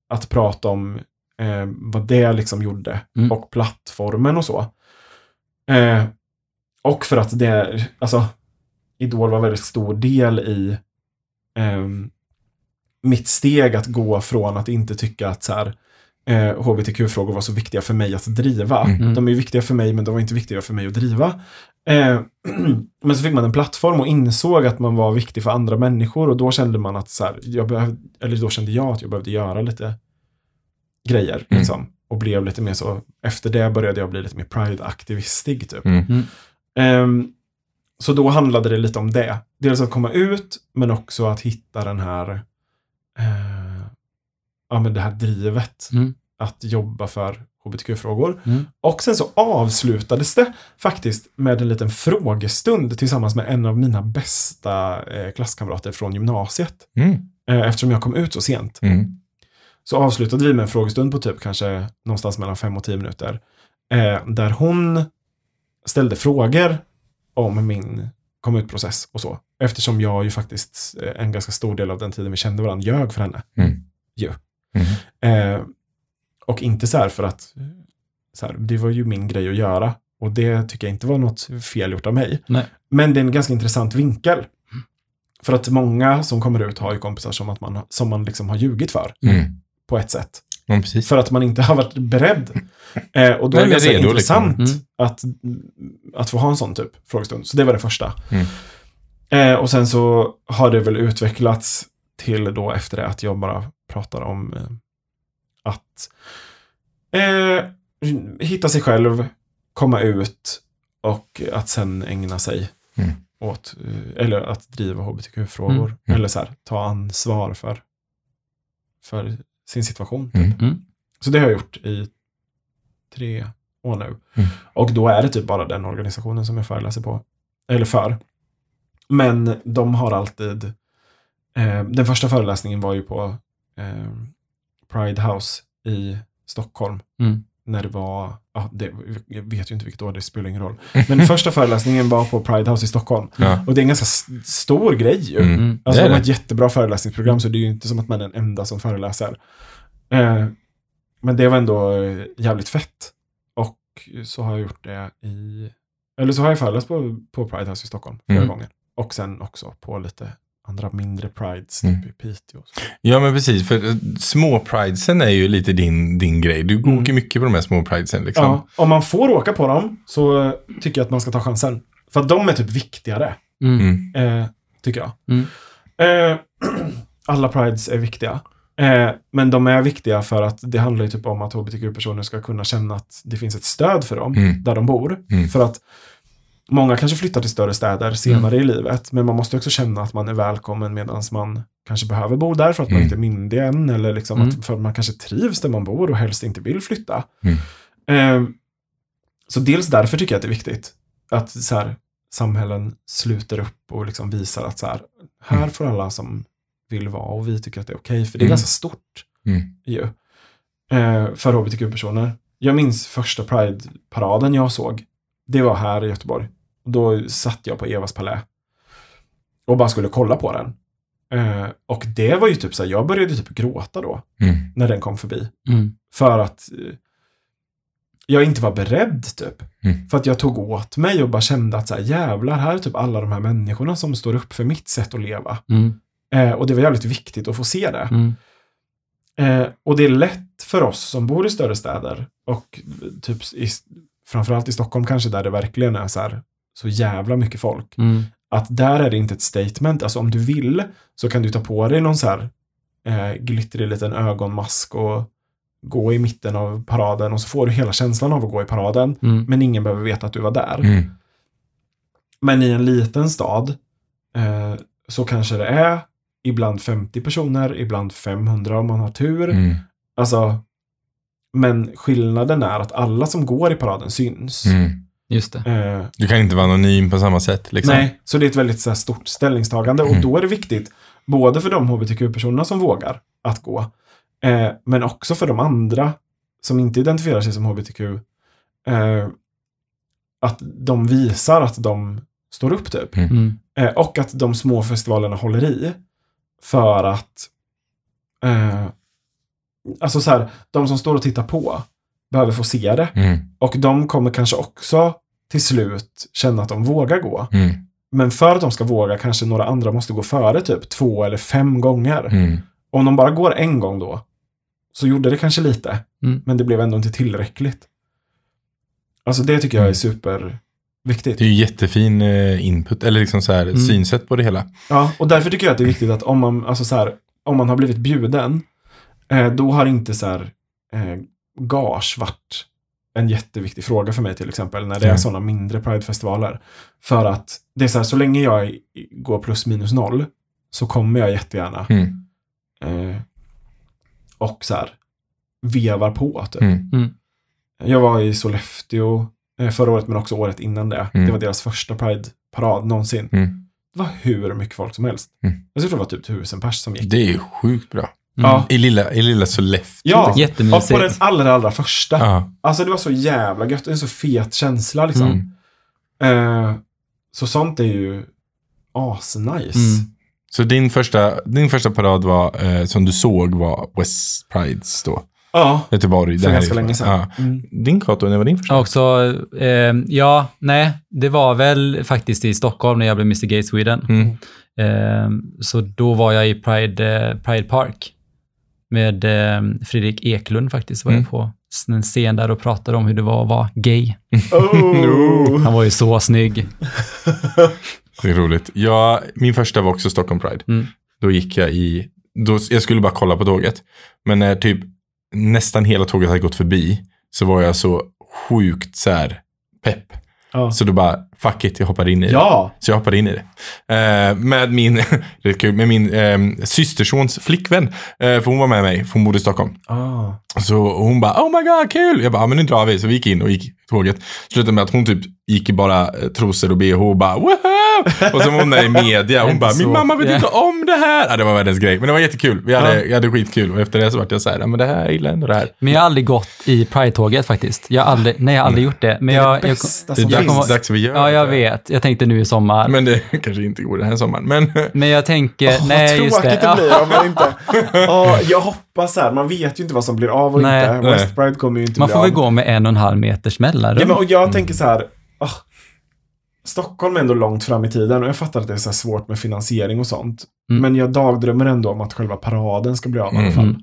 att prata om eh, vad det liksom gjorde Mm. och plattformen och så. Eh, och för att det, alltså, Idol var en väldigt stor del i ehm, mitt steg att gå från att inte tycka att så här, eh, hbtq-frågor var så viktiga för mig att driva. Mm. De är ju viktiga för mig, men de var inte viktiga för mig att driva. Eh, men så fick man en plattform och insåg att man var viktig för andra människor och då kände man att så här, jag behövde, eller då kände jag att jag behövde göra lite grejer. Mm. Liksom, och blev lite mer så, efter det började jag bli lite mer pride-aktivistig typ. Mm. Ehm, så då handlade det lite om det. Dels att komma ut, men också att hitta den här, eh, ja men det här drivet. Mm. Att jobba för hbtq-frågor. Mm. Och sen så avslutades det faktiskt med en liten frågestund tillsammans med en av mina bästa eh, klasskamrater från gymnasiet. Mm. Eh, eftersom jag kom ut så sent. Mm. Så avslutade vi med en frågestund på typ kanske någonstans mellan fem och tio minuter. Eh, där hon ställde frågor om min kom ut-process och så. Eftersom jag ju faktiskt eh, en ganska stor del av den tiden vi kände varandra ljög för henne. Mm. Ju. Mm. Eh, och inte så här för att så här, det var ju min grej att göra. Och det tycker jag inte var något fel gjort av mig. Nej. Men det är en ganska intressant vinkel. För att många som kommer ut har ju kompisar som, att man, som man liksom har ljugit för Mm. på ett sätt. Ja. För att man inte har varit beredd. Eh, och då Nej, är det ganska redo, intressant liksom. att, att få ha en sån typ frågestund. Så det var det första. Eh, och sen så har det väl utvecklats till då efter det att jag bara pratar om eh, att eh, hitta sig själv, komma ut och att sen ägna sig Mm. åt, eh, eller att driva hbtq-frågor. Mm. Mm. Eller så här, ta ansvar för, för sin situation. Mm. Mm. Så det har jag gjort i tre år nu. Mm. Och då är det typ bara den organisationen som jag föreläser på. Eller för. Men de har alltid... Eh, den första föreläsningen var ju på eh, Pride House i Stockholm. Mm. När det var... Ja, det, jag vet ju inte vilket år, det spelar ingen roll. Men första föreläsningen var på Pride House i Stockholm. Ja. Och det är en ganska stor grej ju. Mm. Mm. Alltså Det är de har ett jättebra föreläsningsprogram så det är ju inte som att man är den enda som föreläser. Eh, men det var ändå eh, jävligt fett. Och så har jag gjort det i... Eller så har jag föreläst på, på Pride House i Stockholm flera Mm. gånger. Och sen också på lite andra mindre prides, Mm. typ i Piteå. och så. Ja, men precis. För eh, små pridesen är ju lite din, din grej. Du Mm. åker mycket på de här små pridesen. Liksom. Ja, om man får åka på dem så eh, tycker jag att man ska ta chansen. För att de är typ viktigare, Mm. Mm. eh, tycker jag. Mm. Eh, alla prides är viktiga. Eh, men de är viktiga för att det handlar ju typ om att hbtq-personer ska kunna känna att det finns ett stöd för dem Mm. där de bor. Mm. För att många kanske flyttar till större städer senare i livet, men man måste också känna att man är välkommen medan man kanske behöver bo där för att man Mm. inte är myndig än, eller liksom Mm. att, för att man kanske trivs där man bor och helst inte vill flytta. Mm. Eh, så dels därför tycker jag att det är viktigt att så här, samhällen sluter upp och liksom visar att så här, här Mm. får alla som vill vara och vi tycker att det är okej, för det är Mm. ganska stort Mm. ju. Eh, för hbtq-personer. Jag minns första Pride-paraden jag såg. Det var här i Göteborg. Då satt jag på Evas palä. Och bara skulle kolla på den. Eh, och det var ju typ så här, jag började typ gråta då. Mm. När den kom förbi. Mm. För att eh, jag inte var beredd typ. Mm. För att jag tog åt mig och bara kände att så här, jävlar, här är typ alla de här människorna som står upp för mitt sätt att leva. Mm. Eh, och det var jävligt viktigt att få se det. Mm. Eh, och det är lätt för oss som bor i större städer och typ i, framförallt i Stockholm kanske där det verkligen är så här så jävla mycket folk. Mm. Att där är det inte ett statement. Alltså om du vill så kan du ta på dig någon så här eh, glittrig liten ögonmask och gå i mitten av paraden och så får du hela känslan av att gå i paraden. Mm. Men ingen behöver veta att du var där. Mm. Men i en liten stad eh, så kanske det är ibland 50 personer, ibland 500 om man har tur. Mm. Alltså, men skillnaden är att alla som går i paraden syns. Mm. Just det. Eh, Du kan inte vara anonym på samma sätt. Liksom. nej, så det är ett väldigt så här, stort ställningstagande och Mm. då är det viktigt både för de hbtq-personerna som vågar att gå, eh, men också för de andra som inte identifierar sig som hbtq, eh, att de visar att de står upp typ. Mm. Eh, och att de små festivalerna håller i. För att eh, Alltså så här, de som står och tittar på behöver få se det. Mm. Och de kommer kanske också till slut känna att de vågar gå. Mm. Men för att de ska våga kanske några andra måste gå före typ två eller fem gånger. Mm. Om de bara går en gång då så gjorde det kanske lite. Mm. Men det blev ändå inte tillräckligt. Alltså det tycker jag är Mm. superviktigt. Det är ju jättefin eh, input, eller liksom så här Mm. synsätt på det hela. Ja, och därför tycker jag att det är viktigt att om man, alltså så här, om man har blivit bjuden, eh, då har inte så här, eh, gage varit en jätteviktig fråga för mig till exempel, när det är Mm. sådana mindre Pride-festivaler. För att det är så här, så länge jag går plus minus noll, så kommer jag jättegärna Mm. eh, och så här, vevar på. Typ. Mm. Jag var i Sollefteå eh, förra året, men också året innan det. Mm. Det var deras första Pride-parad någonsin. Mm. Det var hur mycket folk som helst. Mm. Jag tror det var typ tusen pers som gick. Det är ju sjukt bra. Mm. Ja. I lilla, i lilla Sollefteå. Ja, och Jättemysigt. på den allra, allra första. Ja. Alltså det var så jävla gött. Det är en så fet känsla liksom. Mm. Eh, så sånt är ju asnice. Mm. Så din första, din första parad var, eh, som du såg var West Prides då? Ja, Göteborg. för ganska liksom. länge sedan. Ja. Mm. Din Kato, när var din första? Också, eh, ja, nej, det var väl faktiskt i Stockholm när jag blev Mr Gay Sweden. Mm. Eh, så då var jag i Pride, eh, Pride Park med eh, Fredrik Eklund faktiskt. Var Mm. jag på en scen där och pratade om hur det var att vara gay. Oh. Han var ju så snygg. Det är roligt. Ja, min första var också Stockholm Pride. Mm. Då gick jag i, då, jag skulle bara kolla på tåget. Men när typ nästan hela tåget hade gått förbi så var jag så sjukt så här pepp. Ja. Så då bara, fuck it, jag hoppade in i det. ja. Så jag hoppade in i det. Eh, med min, det är kul, med min eh, systersons flickvän. Eh, för hon var med mig, för hon bodde i Stockholm. Ah. Så hon bara, oh my god, kul! Jag bara, men nu drar vi. Så vi gick in och gick tåget. Slutade med att hon typ gick i bara eh, trosor och bh och bara, woho! Och så var hon där i media. Hon bara, min mamma vet ja. inte om det här. Ja, det var världens grej. Men det var jättekul. Vi hade, Ja. jag hade skitkul. Och efter det så vart jag så här, ja men det här, jag gillar ändå det här. Men jag har aldrig gått i Pride-tåget faktiskt. Jag har aldrig, nej, jag har aldrig gjort det. Men Det är jag, det jag, bästa Det är som jag dags, kommer- finns. dags att vi gör ja, jag det. vet. Jag tänkte nu i sommar. Men, Men det kanske inte går den här sommaren. Men jag tänker, Åh, nej, vad just tråkigt det. det blir om man inte... Åh, jag hoppas så här, man vet ju inte vad som blir av och Nej. inte. West Pride kommer ju inte Man bli får av. väl gå med en och en halv meters mellanrum. Ja, men, och jag tänker så här, ah, Stockholm är ändå långt fram i tiden och jag fattar att det är så här svårt med finansiering och sånt. Mm. Men jag dagdrömmer ändå om att själva paraden ska bli av i alla fall.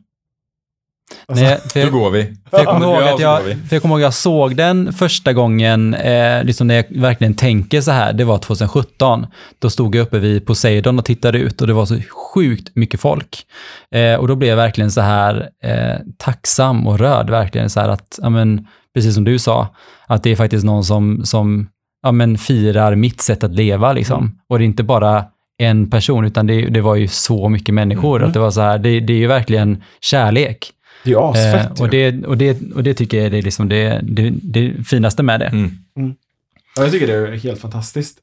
Mm. Alltså, Nej, för jag, går vi. för jag kommer ihåg att jag, för jag kommer ihåg jag såg den första gången, eh, liksom när jag verkligen tänker så här, det var 2017. Då stod jag uppe vid Poseidon och tittade ut och det var så sjukt mycket folk. Eh, och då blev jag verkligen så här eh, tacksam och rörd, verkligen så här att, ja men, precis som du sa, att det är faktiskt någon som, som ja men, firar mitt sätt att leva liksom. Och det är inte bara en person, utan det, det var ju så mycket människor. Mm. Att det var så här, det, det är ju verkligen kärlek. Det är asfett Eh, och, det, och, det, och det tycker jag är det, liksom det, det, det finaste med det. Mm. Ja, jag tycker det är helt fantastiskt.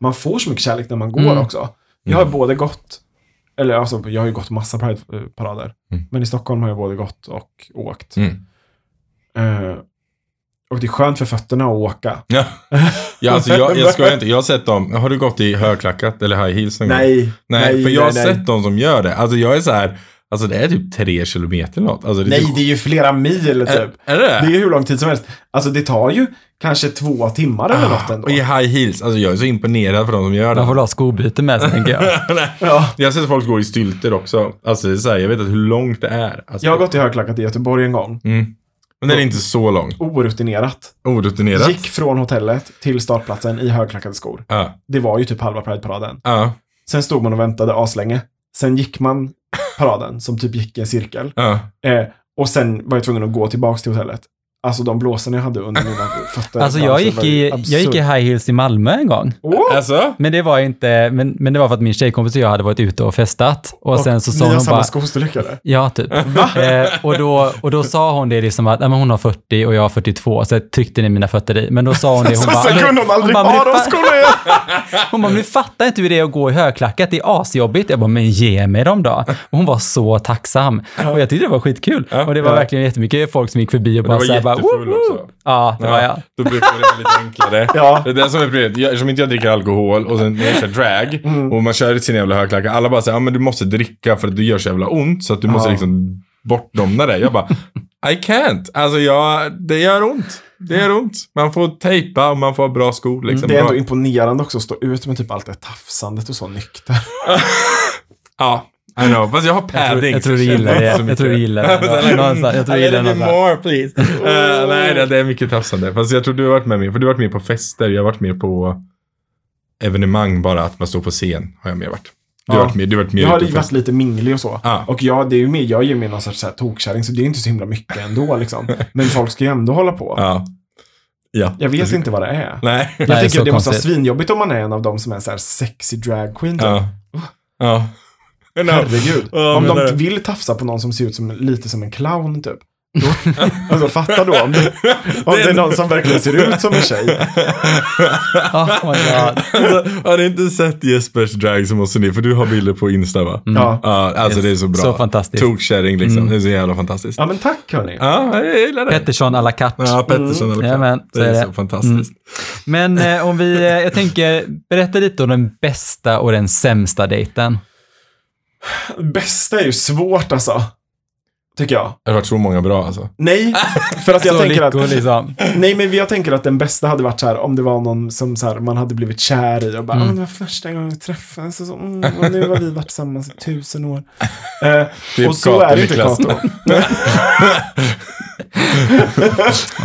man får så mycket kärlek när man går Mm. också. Jag har Mm. både gått, eller alltså jag har ju gått massa Pride-parader. Mm. Men i Stockholm har jag både gått och åkt. Mm. Eh, och det är skönt för fötterna att åka. Ja, ja alltså jag, jag skojar inte. Jag har sett dem. Har du gått i högklackat eller high heels någon gång? Nej, Nej, för jag har nej. sett de som gör det. Alltså jag är så här, alltså det är typ tre kilometer eller något. Alltså, det Nej, typ, det är ju flera mil typ. är, är det Det är ju hur lång tid som helst. Alltså det tar ju kanske två timmar eller något ändå. Och i high heels, alltså jag är så imponerad för de som gör Man får det. ha skobyte med sig, tänker jag. Ja. Jag har sett folk gå i stylter också. Alltså det är så här, jag vet inte hur långt det är. Alltså, Jag har gått i högklackat i Göteborg en gång. Mm. Men den är inte så lång. Orutinerat. Orutinerat. Gick från hotellet till startplatsen i högklackade skor. Ja. Det var ju typ halva Pride-paraden. Ja. Sen stod man och väntade aslänge. Sen gick man paraden, som typ gick i en cirkel. Ja. Eh, och sen var jag tvungen att gå tillbaks till hotellet. Alltså de blåsorna jag hade under mina fötter. Alltså jag gick, i, jag gick i high heels i Malmö en gång. Åh! Alltså? Men det var inte, men, men det var för att min tjejkompis och jag hade varit ute och festat. Och, sen så sa ni har hon samma bara, skostorlek eller? ja typ. Eh, och, då, och då sa hon det liksom att, nej, men hon har 40 och jag har 42, så jag tryckte ner mina fötter i. Men då sa hon det, hon Så bara, sen kunde hon aldrig ha de skorna igen. Hon bara, men du fattar inte hur det är att gå i högklackat, det är asjobbigt. Jag bara, men ge mig dem då. Och hon var så tacksam. Och jag tyckte det var skitkul. Och det var verkligen jättemycket folk som gick förbi och bara så här, bara, jättefull "Woho!" också. Ja, det var jag. Då brukar det vara lite enklare. Ja. Det är det som är problemet. Jag, eftersom inte jag dricker alkohol och sen när jag kör drag Mm. och man kör i sina jävla högklackar. Alla bara säger ja men du måste dricka för att det gör så jävla ont. Så att du måste liksom bortdomna det. Jag bara, I can't. Alltså jag, det gör ont. Det gör ont. Man får tejpa och man får ha bra skor liksom. Det är ändå imponerande också att stå ut med typ allt det tafsandet och så nykter. Ja, I know. Fast jag har Jag tror, padding. jag tror du jag gillar det. Jag tror du gillar det. Någonstans- Jag tror du gillar det little bit någonstans. more please. Eh, nej, det, det är mycket tafsande. Fast jag tror du har varit med mig. För du har varit med på fester. Jag har varit med på evenemang bara att man står på scen. Har jag med varit. Du har Ja. varit med, du har varit med Jag har varit fest. lite minglig och så. Ja. Och jag, det är ju mer, jag är ju mer någon sorts så här tokkärring, så det är inte så himla mycket ändå liksom. Men folk ska ju ändå hålla på. Ja. Ja. Jag vet inte vad det är. Nej. Jag Nej, tycker det måste vara konstigt. svinjobbigt om man är en av dem som är en så här sexy drag queen. typ. Ja. Ja. No. Herregud. Ja, om de det- vill tafsa på någon som ser ut som, lite som en clown typ. Då, alltså fatta då om det, om det är någon som verkligen ser ut som en tjej. Oh my god. Alltså, har ni inte sett Jespers drag som måste ni? För du har bilder på Insta va? Ja. Ja, alltså det är så bra. Så fantastiskt. Tokkärring liksom. Det är så jävla fantastiskt. ja, men tack hörni. Ja, jag gillar det. Pettersson à la carte. Ja, Pettersson eller Jajamän, så Det är är det. så fantastiskt. Men eh, om vi, eh, jag tänker, berätta lite om den bästa och den sämsta dejten. Bästa är ju svårt alltså. Tycker jag. Det har varit så många bra alltså. Nej, för att jag tänker att liksom. Nej, men jag tänker att den bästa hade varit så här om det var någon som så här, man hade blivit kär i och bara, Mm. det var första gången vi träffades och så, mm, och nu har vi varit tillsammans i tusen år. Eh, och så Kato är det inte. Kato.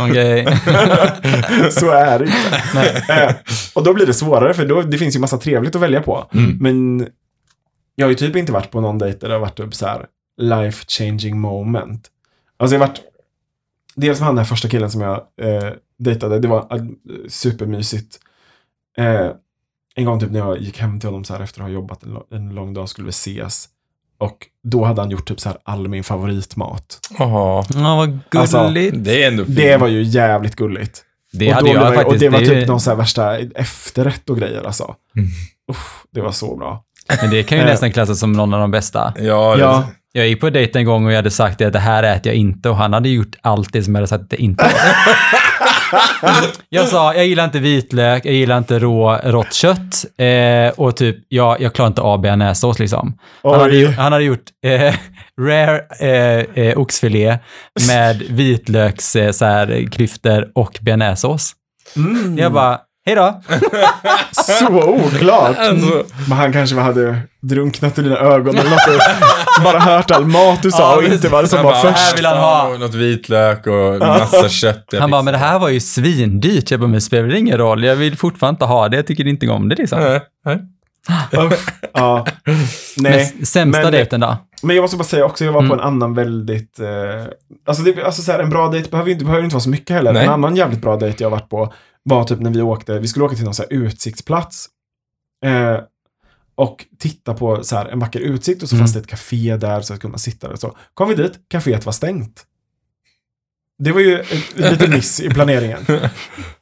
Okej. så är det inte. Eh, och då blir det svårare, för då, det finns ju massa trevligt att välja på. Mm. Men jag har ju typ inte varit på någon dejt där det har varit typ så här life changing moment. Alltså jag har varit, dels med han den här första killen som jag eh, dejtade, det var eh, supermysigt. Eh, en gång typ när jag gick hem till honom så här efter att ha jobbat en, en lång dag skulle vi ses. Och då hade han gjort typ så här all min favoritmat. Jaha. Ja, vad Alltså, gulligt. Det är ändå fint. Det var ju jävligt gulligt. det och, hade jag och faktiskt. det var typ någon så här värsta efterrätt och grejer alltså. Mm. Uff, det var så bra. Men det kan ju Eh. nästan klassas som någon av de bästa. Ja, det, Ja, Jag gick på dejt en gång och jag hade sagt att det här äter jag inte och han hade gjort allt det som jag hade sagt att det inte var. Jag sa, jag gillar inte vitlök, jag gillar inte rå, rått kött eh, och typ, jag, jag klarar inte av bearnaisesås liksom. Han hade, han hade gjort eh, rare eh, eh, oxfilé med vitlöks eh, så här, klyftor och bearnaisesås. Mm. Jag bara, hej då. Så oklart. Alltså, Men han kanske hade drunknat i dina ögon eller något och bara hört all mat du sa Ja, och inte vad det som var först. här vill han ha. Något vitlök och massa kött. Han bara, men det här var ju svindyrt. Jag bara, men det spelar ingen roll. Jag vill fortfarande inte ha det. Jag tycker inte om det liksom. Nej, nej. Ja. Nej. Men sämsta men- dejten då? Men jag måste bara säga också, jag var Mm. på en annan väldigt... Eh, alltså, det, alltså så här, en bra dejt behöver ju inte, behöver inte vara så mycket heller. Nej. En annan jävligt bra dejt jag varit på var typ när vi åkte, vi skulle åka till någon så här utsiktsplats. Eh, och titta på så här, en vacker utsikt och så Mm. fanns det ett café där så att kunna sitta där och så. Kom vi dit, kaféet var stängt. Det var ju lite miss i planeringen.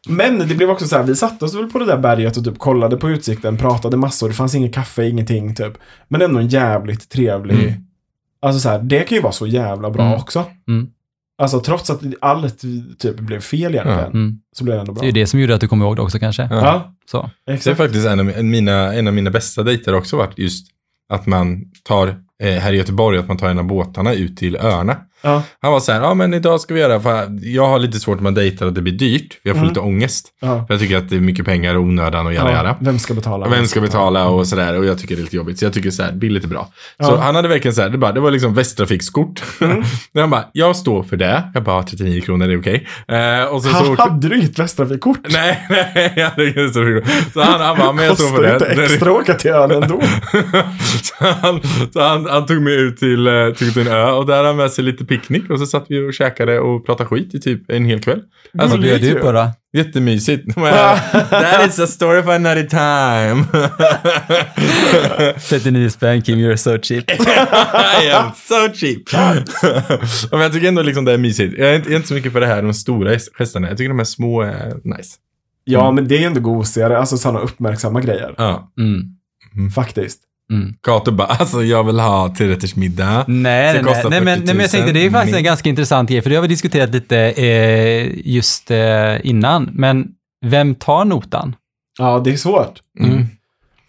Men det blev också så här, vi satte oss väl på det där berget och typ kollade på utsikten, pratade massor, det fanns inget kaffe, ingenting typ. Men ändå en jävligt trevlig, Mm. alltså så här, det kan ju vara så jävla bra Mm. också. Mm. Alltså trots att allt typ blev fel egentligen, Mm. så blev det ändå bra. Det är det som gjorde att du kommer ihåg det också kanske. Ja. Ja, Så. Det är exakt. faktiskt en av mina, en av mina bästa dejter också varit just att man tar, eh, här i Göteborg, att man tar en av båtarna ut till öarna. Ja, Han var så här, ja men idag ska vi göra, för jag har lite svårt med dejter att det blir dyrt, jag får Mm. lite ångest. ja. För jag tycker att det är mycket pengar och onödan och jada ja. jada. Vem ska betala? Vem ska betala och sådär och jag tycker det är lite jobbigt. Så jag tycker så här, billigt är bra. Så han hade verkligen så här, det, bara, det var liksom Västtrafikskort. Mm. Han bara, jag står för det. Jag bara, 39 kronor, det är okej. Eh, och så, så Ha, hade du inget Västtrafikkort? Nej, nej, jag hade inget Västtrafikkort. Så han, han bara, men jag står för Kostar det. inte Det- extra att åka till ön ändå? så han, så han, han tog mig ut till, eh, till en ö och där hade han med sig lite picknick och så satt vi och käkade och pratade skit i typ en hel kväll. Vad Gulligt bjöd du på då? Jättemysigt. That is a story for another time. 39 spänn Kim, you're so cheap. I am so cheap. Men jag tycker ändå liksom det är mysigt. Jag är inte, jag är inte så mycket för det här, de stora gesterna. Jag tycker de här små är nice. Ja, men det är ändå gosigare, alltså sådana uppmärksamma grejer. Ja. Mm. Faktiskt. Mm. Kato bara, alltså jag vill ha trerättersmiddag. Nej, Det nej, nej. nej, men, 40 000. nej, men jag tänkte det är faktiskt en Mm. ganska intressant grej, för det har vi diskuterat lite eh, just eh, innan. Men vem tar notan? Ja, det är svårt. Mm.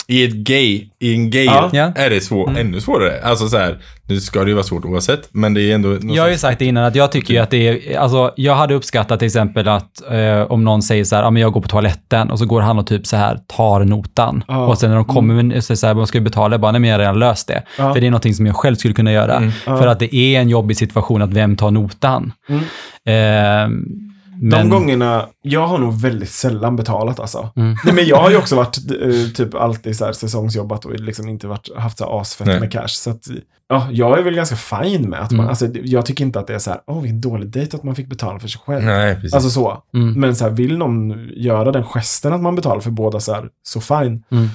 I ett gay, i en gay Ja. Är det svår, Mm. ännu svårare. Alltså så här, nu ska det ju vara svårt oavsett, men det är ändå... Jag har ju sagt det innan att jag tycker ju att det är, alltså jag hade uppskattat till exempel att eh, om någon säger så här, ja men jag går på toaletten och så går han och typ så här tar notan. Ja. Och sen när de kommer med, så så här, ska vi betala? Jag bara, nej men jag har redan löst det. Ja. För det är någonting som jag själv skulle kunna göra. Mm. För att det är en jobbig situation att vem tar notan. Mm. Eh, De men, gångerna, jag har nog väldigt sällan betalat alltså. Mm. Nej, men jag har ju också varit eh, typ alltid så här säsongsjobbat och liksom inte varit, haft så här asfett Nej. med cash. Så att, ja, jag är väl ganska fin med att man, Mm. alltså jag tycker inte att det är så här, åh vilken dålig dejt att man fick betala för sig själv. Nej, precis. Alltså så. Mm. Men så här, vill någon göra den gesten att man betalar för båda så här, så fine. Mm.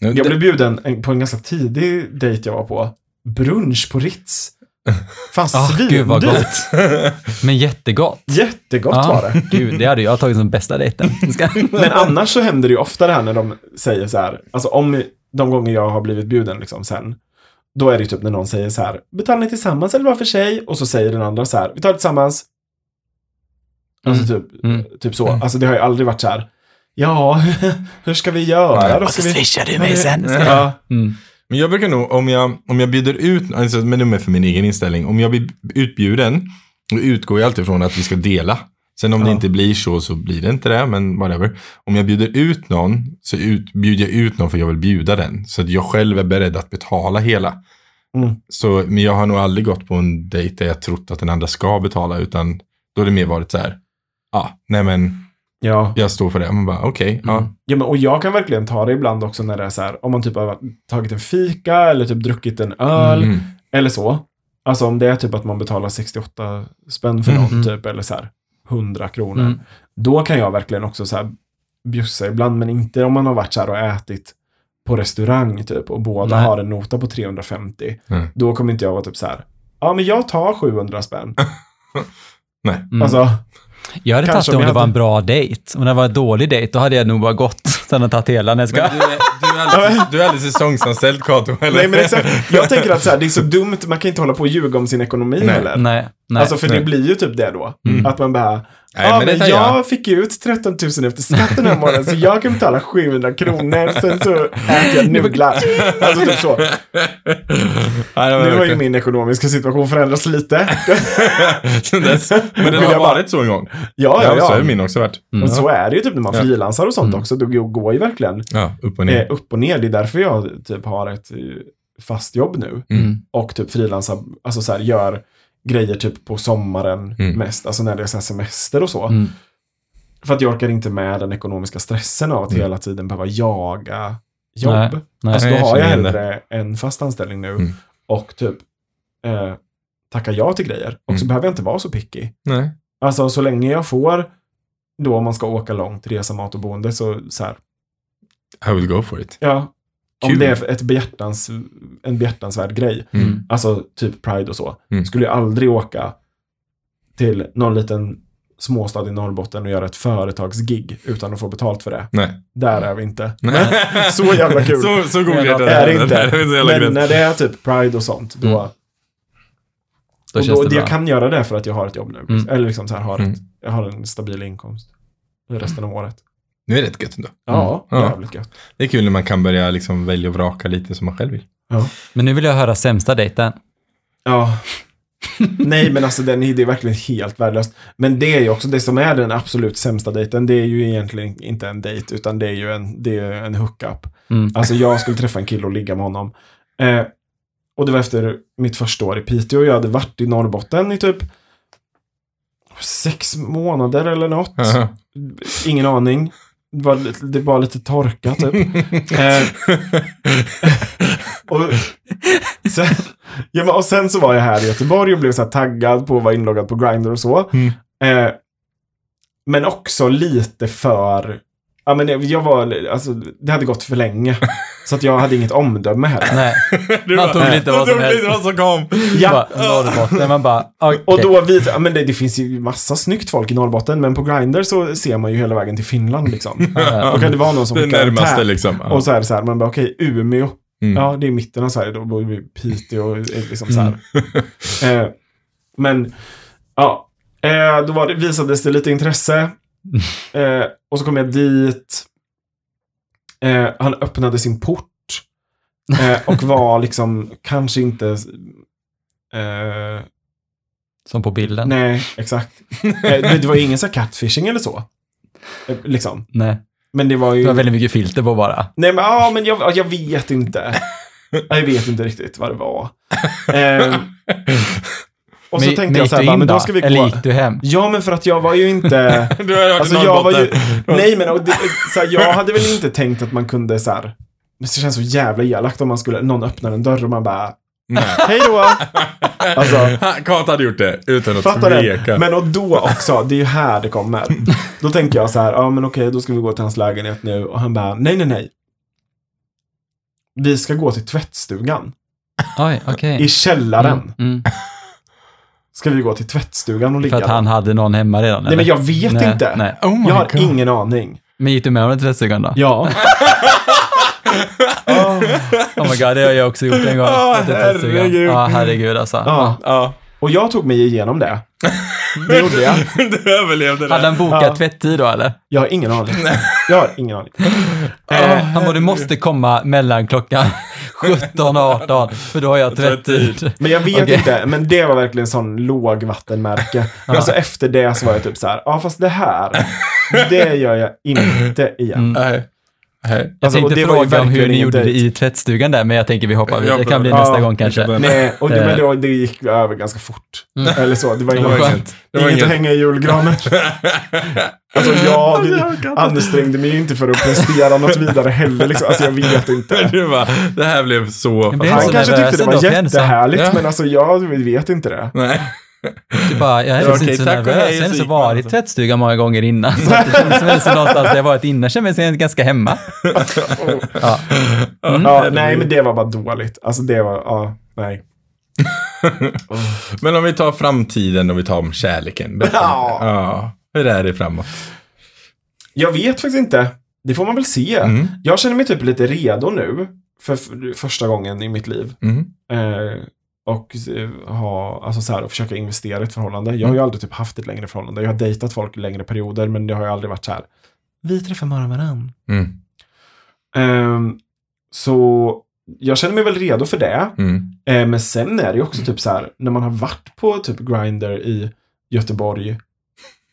Jag blev bjuden en- på en ganska tidig dejt jag var på. Brunch på Ritz. Fan, Ah, gud vad gott. Men jättegott. Jättegott Ja, var det. Gud, det hade jag tagit som bästa dejten. Men annars så händer det ju ofta det här när de säger så här, alltså om de gånger jag har blivit bjuden liksom sen, då är det ju typ när någon säger så här, betalar ni tillsammans eller var för sig? Och så säger den andra så här, vi tar det tillsammans. Alltså typ, Mm. typ så. Alltså det har ju aldrig varit så här, ja, hur ska vi göra? Då ska vi... swishar du mig sen. Ja, Mm. Men jag brukar nog, om jag, om jag bjuder ut, alltså, men det är för min egen inställning, om jag blir utbjuden, då utgår jag alltid från att vi ska dela. Sen om det Ja. inte blir så, så blir det inte det, men whatever. Om jag bjuder ut någon, så ut, bjuder jag ut någon för jag vill bjuda den. Så att jag själv är beredd att betala hela. Mm. Så, men jag har nog aldrig gått på en dejt där jag trott att den andra ska betala, utan då har det mer varit så här, ja, ah, nej men, ja. jag står för det. Man bara, okej, ja. Mm. Ja, men, och jag kan verkligen ta det ibland också när det är så här, om man typ har tagit en fika eller typ druckit en öl Mm. eller så. Alltså om det är typ att man betalar 68 spänn för Mm. någon typ, eller så här 100 kronor. Mm. Då kan jag verkligen också så här bjussa ibland, men inte om man har varit så här och ätit på restaurang typ och båda Nej. har en nota på 350. Mm. Då kommer inte jag vara typ så här, ja men jag tar 700 spänn. Nej. Mm. Alltså, Jag hade tagit det om det var en hade- bra dejt. Om det var en dålig dejt, då hade jag nog bara gått. Sen och tagit hela när jag ska... Men du, är, du, är aldrig, du är aldrig säsongsanställd, Kato, eller? nej men exakt. Jag tänker att så här, det är så dumt, man kan inte hålla på och ljuga om sin ekonomi Nej. heller. Nej, nej. Alltså för Nej. det blir ju typ det då. Mm. Att man bara, Nej, ja men men jag, jag. fick ut 13 000 efter skatt den här månaden så jag kan betala 700 kronor sen så äter jag nudlar. Alltså typ så. Nej, Nu har ju min ekonomiska situation förändrats lite. Dess. Men det har varit så en gång. Ja, ja, så ja. ju min också varit. Mm. Och så är det ju typ när man Ja. frilansar och sånt Mm. också. Då går ju verkligen Ja, upp och eh, ner. upp och ner. Det är därför jag typ har ett eh, fast jobb nu. Mm. Och typ frilansar, alltså så här, gör grejer typ på sommaren Mm. mest. Alltså när det är så semester och så. Mm. För att jag orkar inte med den ekonomiska stressen av att Mm. hela tiden behöva jaga jobb. Nej, nej. Alltså då har jag hellre en fast anställning nu Mm. och typ eh, tacka ja till grejer. Och så Mm. behöver jag inte vara så picky. Nej. Alltså så länge jag får då om man ska åka långt, resa, mat och boende så, så här, I will go for it. ja. Om Kul. det är ett behjärtans, en behjärtansvärd grej, Mm. alltså typ Pride och så, Mm. skulle jag aldrig åka till någon liten småstad i Norrbotten och göra ett företagsgig utan att få betalt för det. Nej. Där är vi inte. Men, så jävla kul. Så, så god är det. är det inte. jävla Men grymt. när det är typ Pride och sånt, då... Mm. Då och då, det jag kan göra det för att jag har ett jobb nu. Mm. Eller liksom så här, har, Mm. ett, jag har en stabil inkomst. Resten av året. Nu är det rätt gött ändå. Ja, Mm. Ja. jävligt gött. Det är kul när man kan börja liksom välja och vraka lite som man själv vill. Men nu vill jag höra sämsta dejten. Ja. Nej, men alltså den, är- det är verkligen helt värdelöst. Men det är ju också det som är den absolut sämsta dejten. Det är ju egentligen inte en dejt, utan det är ju en, det är en hookup. Mm. Alltså jag skulle träffa en kille och ligga med honom. Eh, och det var efter mitt första år i Piteå. Jag hade varit i Norrbotten i typ sex månader eller något. Ingen aning. Det var, lite- det var lite torka typ. eh, och, sen, ja, men, och sen så var jag här i Göteborg och blev så här taggad på att vara inloggad på Grindr och så. Mm. Eh, men också lite för... Ja, men jag- var, alltså, det hade gått för länge. Så att jag hade inget omdöme här. Nej, Du Man bara- tog lite du vad som helst. lite vad som kom. Ja. bara Norrbotten. Man bara, okej. Och då ja, men det, det finns ju massa snyggt folk i Norrbotten, men på Grindr så ser man ju hela vägen till Finland liksom. Ja, Då kan det vara någon som Det närmaste liksom. Ja. Och så är det så här, man bara okej, Umeå. Mm. Ja, det är mitten av Sverige, då bor vi i Piteå och är liksom så här. eh, men, ja. Eh, då var det, visades det lite intresse. Eh, och så kom jag dit. Eh, han öppnade sin port. Eh, och var liksom kanske inte... Eh, Som på bilden. nej, exakt. Eh, det, var ingen så catfishing eller så. Eh, liksom. Nej. Men det var ju... Det var väldigt mycket filter på bara. Nej men, ja, men jag, jag vet inte. Jag vet inte riktigt vad det var. Och så men, tänkte men jag så här, bara, men då? ska vi gå. Eller gick du hem? Ja, men för att jag var ju inte... Du varit Alltså jag var ju... Nej, men och det, så här, jag hade väl inte tänkt att man kunde så här... Det känns så jävla elakt om man skulle, någon öppnar en dörr och man bara, Nej. hej då! Alltså, Kat hade gjort det utan att tveka. Men och då också, det är ju här det kommer. Då tänker jag så här, ja men okej, då ska vi gå till hans lägenhet nu. Och han bara, nej nej nej. Vi ska gå till tvättstugan. Oj, okej. I källaren Mm, mm. Ska vi gå till tvättstugan och ligga För att han hade någon hemma redan? Nej men jag vet nej, inte. Nej. Oh my jag har God. ingen aning. Men gick du med honom till tvättstugan då? Ja. Oh my god, det har jag också gjort en gång. Tvättstugan. herregud. Ja, herregud alltså. ja. Ja, Och jag tog mig igenom det. Det gjorde jag. du överlevde Hade det. han bokat Ja. tvätttid då eller? Jag har ingen aning. Jag har ingen aning. Eh, han bara, du måste komma mellan klockan 17 och 18, för då har jag tvättid. Men jag vet Okej. inte, men det var verkligen sån lågvattenmärke. Alltså efter det så var jag typ så här, ja fast det här, det gör jag inte igen. Mm. Nej. Jag Alltså, tänkte det var om hur ni gjorde det i tvättstugan där, men jag tänker vi hoppar vidare. Det kan bli Ja, nästa gång vi kanske. kan- Nej, och det, Eh. men då, det gick över ganska fort. Mm. Eller så, det var Det inget, var inget- det var inget inget- att hänga i julgranen. Alltså jag ansträngde mig ju inte för att prestera något vidare heller. Liksom. Alltså jag vet inte. Du bara, det här blev så Det blev Han så kanske tyckte det var jättehärligt, Ja. men alltså jag vet inte det. Nej. Du bara, jag är okej, inte så nervös. Jag har så varit i alltså. tvättstugan många gånger innan. Så det känns som att någonstans där jag varit innan känner mig ganska hemma. Ja. Mm. Ja, nej, men det var bara dåligt. Alltså det var, ja, nej. Men om vi tar framtiden och vi tar om kärleken. Berätta. Ja. ja. Hur är det framåt? Jag vet faktiskt inte. Det får man väl se. Mm. Jag känner mig typ lite redo nu. För första gången i mitt liv. Mm. Eh, och eh, ha, alltså så här, och försöka investera i ett förhållande. Jag har Mm. ju aldrig typ haft ett längre förhållande. Jag har dejtat folk i längre perioder, men det har ju aldrig varit så här. Vi träffar bara varann. Mm. Ehm, så jag känner mig väl redo för det. Mm. Eh, men sen är det ju också typ så här, när man har varit på typ Grindr i Göteborg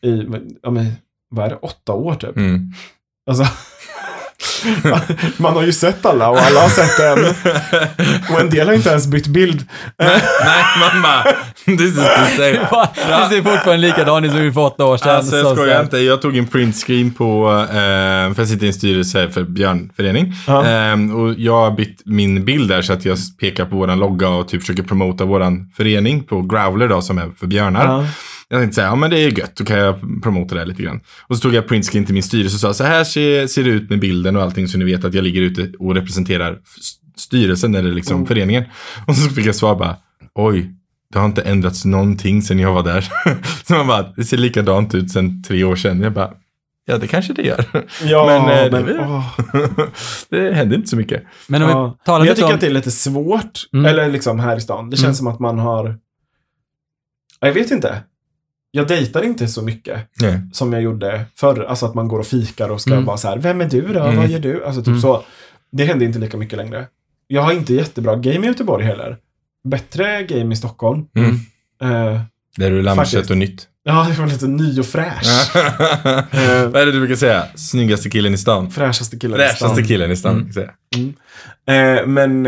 i, ja men, vad är det, åtta år typ. Mm. Alltså, man har ju sett alla och alla har sett en. Och en del har inte ens bytt bild. Nej, man bara, this is the same. Du ser fortfarande likadan ut som för åtta år sedan. Alltså jag Så- skojar inte. Jag tog en printscreen på, eh, för jag sitter i en styrelse för Björnförening. Ja. Eh, och jag har bytt min bild där så att jag pekar på våran logga och typ försöker promota våran förening på Growler då som är för björnar. Ja. Jag tänkte säga, ja men det är gött, då kan jag promota det lite grann. Och så tog jag printscreen till min styrelse och sa, så här ser, ser det ut med bilden och allting så ni vet att jag ligger ute och representerar styrelsen eller liksom Mm. föreningen. Och så fick jag svar bara, oj, det har inte ändrats någonting sedan jag var där. så man bara, det ser likadant ut sedan tre år sedan. Jag bara, ja det kanske det gör. Ja, Men, men, eh, det- åh, det händer inte så mycket. Men om vi ja. talar Men jag lite tycker om... att det är lite svårt, Mm. eller liksom här i stan. Det känns Mm. som att man har... Jag vet inte. Jag dejtar inte så mycket Nej. som jag gjorde förr. Alltså att man går och fikar och ska Mm. vara så här, vem är du då? Mm. Vad gör du? Alltså typ Mm. så. Det händer inte lika mycket längre. Jag har inte jättebra game i Göteborg heller. Bättre game i Stockholm. Mm. Eh, Där Faktiskt. lammkött och nytt. ja, det var lite ny och fräsch. Vad är det du brukar säga? Snyggaste killen i stan. Fräschaste killen i Fräschaste stan. killen i stan. Mm. brukar jag säga. Eh, men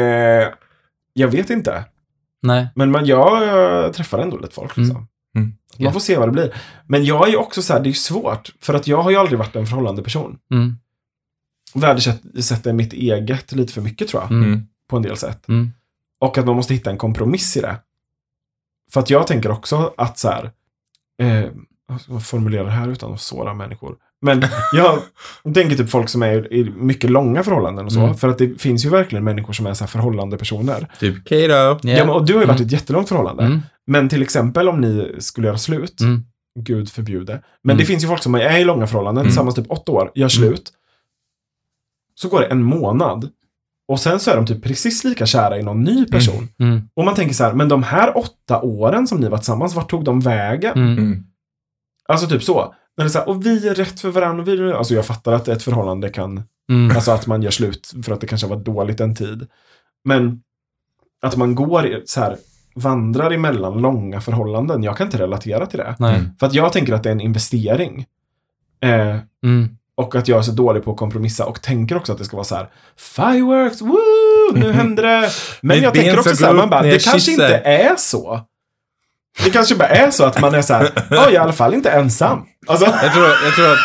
jag vet inte. Nej. Men man, jag eh, träffar ändå lite folk. Mm. Liksom. Mm. Man Ja. får se vad det blir. Men jag är ju också så här, det är ju svårt. För att jag har ju aldrig varit en förhållande person. Mm. Värdesätter mitt eget lite för mycket tror jag. Mm. Mm. På en del sätt. Mm. Och att man måste hitta en kompromiss i det. För att jag tänker också att så här, eh, jag ska formulera det här utan att såra människor. Men jag tänker typ folk som är i mycket långa förhållanden och så. Mm. För att det finns ju verkligen människor som är så här förhållande personer. Typ Kato. Ja. Ja, men, och du har ju varit i Mm. ett jättelångt förhållande. Mm. Men till exempel om ni skulle göra slut, Mm. gud förbjude. Men Mm. det finns ju folk som är i långa förhållanden, Mm. tillsammans typ åtta år, gör slut. Så går det en månad. Och sen så är de typ precis lika kära i någon ny person. Mm. Och man tänker så här, men de här åtta åren som ni var tillsammans, vart tog de vägen? Mm. Mm. Alltså typ så. När det är så här, och vi är rätt för varandra. Och vi, alltså jag fattar att ett förhållande kan, Mm. alltså att man gör slut för att det kanske var dåligt en tid. Men att man går så här, vandrar emellan långa förhållanden, jag kan inte relatera till det. Nej. Mm. För att jag tänker att det är en investering. Eh, Mm. och att jag är så dålig på att kompromissa och tänker också att det ska vara så här Fireworks, woo, nu händer det. Men jag tänker också så här, man bara, det kanske inte är så. Det kanske bara är så att man är så här, ja, jag är i alla fall inte ensam. Alltså, Jag tror, jag tror att...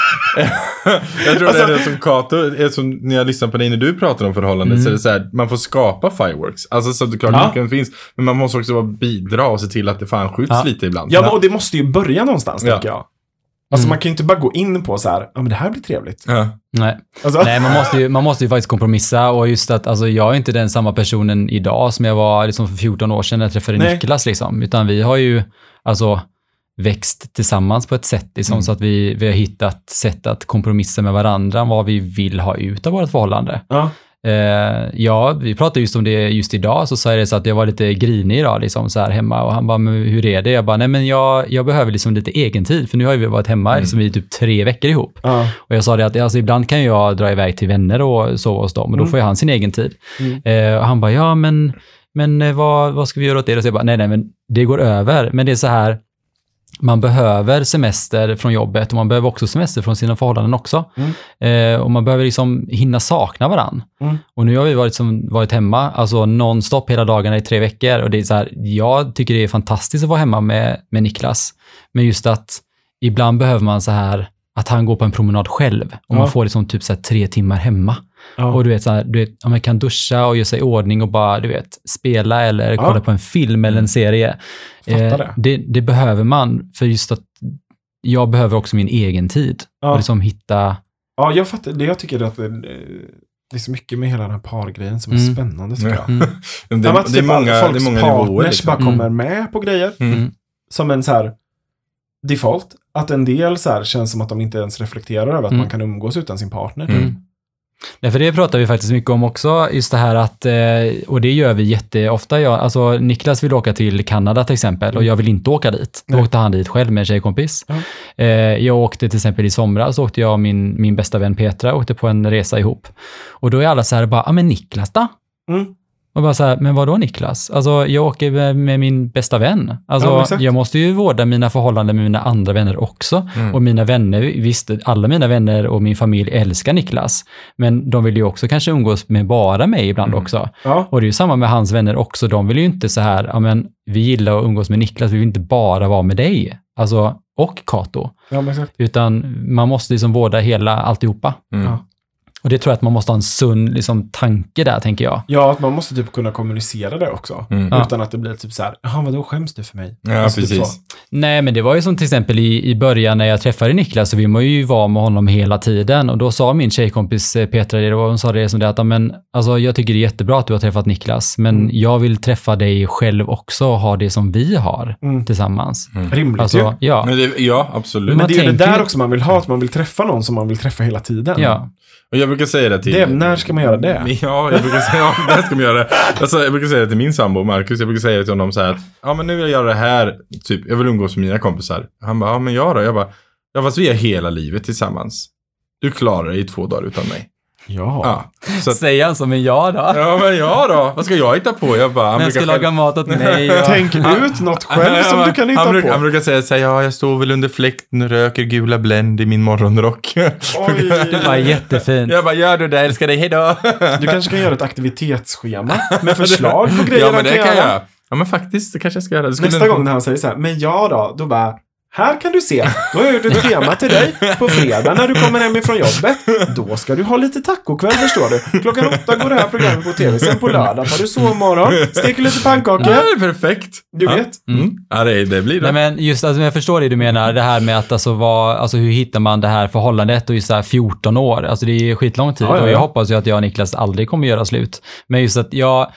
jag tror Alltså- det är det som Kato, som när jag lyssnar på dig när du pratar om förhållanden, Mm. så är det så här, man får skapa fireworks. Alltså så det klart Ja. mycket finns, men man måste också bidra och se till att det fan skjuts Ja. lite ibland. ja, men, och det måste ju börja någonstans, Ja. tänker jag. Alltså Mm. man kan ju inte bara gå in på så här, ja men det här blir trevligt. Ja. Nej. Alltså, Nej, man måste, ju, man måste ju faktiskt kompromissa och just att alltså, jag är inte den samma personen idag som jag var liksom, för 14 år sedan när jag träffade Nej. Niklas. Liksom, utan vi har ju alltså, växt tillsammans på ett sätt liksom, Mm. så att vi, vi har hittat sätt att kompromissa med varandra om vad vi vill ha ut av vårt förhållande. ja. Eh, ja, vi pratade just om det just idag, så sa jag det så att jag var lite grinig idag liksom, så här hemma och han bara, men hur är det? Jag bara, nej men jag, jag behöver liksom lite egen tid, för nu har vi varit hemma Mm. liksom, i typ tre veckor ihop. ja. Och jag sa det att alltså, ibland kan jag dra iväg till vänner och sova hos dem och då Mm. får han sin egen tid. Mm. Eh, och han bara, ja men, men eh, vad, vad ska vi göra åt det? Och så jag bara, nej nej men det går över. Men det är så här, man behöver semester från jobbet och man behöver också semester från sina förhållanden också. Eh, och man behöver liksom hinna sakna varann. Mm. Och nu har vi varit, som, varit hemma, alltså nonstop hela dagarna i tre veckor. Och det är så här, jag tycker det är fantastiskt att vara hemma med, med Niklas. Men just att ibland behöver man så här, att han går på en promenad själv. Och Ja. man får liksom typ så här tre timmar hemma. Ja. Och du vet, så här, du vet, ja, man kan duscha och göra sig i ordning och bara, du vet, spela eller Ja. kolla på en film eller en serie. Fattar Eh, det. det. Det behöver man, för just att jag behöver också min egen tid. Ja. Och liksom hitta, ja, jag fattar. Det jag tycker är att det, det är så mycket med hela den här pargrejen som är Mm. spännande, tycker jag. mm, Det, Ja, men att det, är typ många, det är folks många partners nivåer. Liksom. bara Mm. kommer med på grejer. Mm. mm, Som en så här default. Att en del så här känns som att de inte ens reflekterar över att Mm. man kan umgås utan sin partner. Mm. typ. Nej, för det pratar vi faktiskt mycket om också, just det här att, eh, och det gör vi jätteofta. Jag, alltså Niklas vill åka till Kanada till exempel och jag vill inte åka dit. Då Nej. åkte han dit själv med en tjejkompis. Ja. Eh, jag åkte till exempel i somras, så åkte jag och min, min bästa vän Petra åkte på en resa ihop. Och då är alla så här bara, ja men Niklas då? Mm. Och bara så här, men vadå Niklas? Alltså jag åker med, med min bästa vän. Ja, Alltså exakt. jag måste ju vårda mina förhållanden med mina andra vänner också. Mm. Och mina vänner, visst, alla mina vänner och min familj älskar Niklas. Men de vill ju också kanske umgås med bara mig ibland Mm. också. Ja, Och det är ju samma med hans vänner också. De vill ju inte så här, ja men vi gillar att umgås med Niklas, vi vill inte bara vara med dig. Alltså, och Kato. ja, men exakt. Utan man måste liksom vårda hela alltihopa. Mm. Ja. Och det tror jag att man måste ha en sund liksom, tanke där, tänker jag. Ja, att man måste typ kunna kommunicera det också. Mm. Ja. Utan att det blir typ så här, jaha vadå skäms du för mig? Ja, Alltså, typ precis. så. Nej, men det var ju som till exempel i, i början när jag träffade Niklas, så vi må ju vara med honom hela tiden. Och då sa min tjejkompis eh, Petra det, och hon sa det som det att, "Ja, men, alltså, jag tycker det är jättebra att du har träffat Niklas, men Mm. jag vill träffa dig själv också och ha det som vi har Mm. tillsammans. Rimligt ju. Alltså, ja. Men det, ja, absolut. Men Men det är ju det där ju- också man vill ha, att man vill träffa någon som man vill träffa hela tiden. ja. Och jag brukar säga det till... Det, när ska man göra det? Ja, jag brukar säga, ja, när ska man göra det? Alltså, jag brukar säga det till min sambo Marcus. Jag brukar säga det till honom så här att, ja men nu vill jag göra det här, typ, jag vill umgås med mina kompisar. Han bara, ja men jag då? Jag bara, ja fast vi är hela livet tillsammans. Du klarar dig i två dagar utan mig. Ja. Ja. Så att, Säger han som en ja då? ja men jag då? Vad ska jag hitta på? Jag bara, han ska brukar laga mat åt mig. Och... Tänk ut något själv som du kan hitta han, brukar, på. han brukar säga så här, ja jag står väl under fläkten och röker gula Blend i min morgonrock. Oj. Det var jättefint. jag bara, gör du det, älskar dig, hejdå. Du kanske kan göra ett aktivitetsschema med förslag på grejer ja men han det kan göra. jag. Ja men faktiskt, det kanske jag ska göra. Skulle Nästa gång när han säger så här, men ja då, då bara, här kan du se, då har jag gjort ett schema till dig på fredag när du kommer hem ifrån jobbet. Då ska du ha lite tacokväll förstår du. Klockan åtta går det här programmet på tv, sen på lördag tar du sovmorgon, steker lite pannkakor. Ja, det är perfekt. Du ja. vet. Mm. Ja, det, det blir det. Nej men just, alltså, jag förstår det du menar, det här med att alltså, vad, alltså hur hittar man det här förhållandet och just så här 14 år, alltså det är skitlång tid Ja, ja, och jag ja. hoppas ju att jag och Niklas aldrig kommer göra slut. Men just att jag,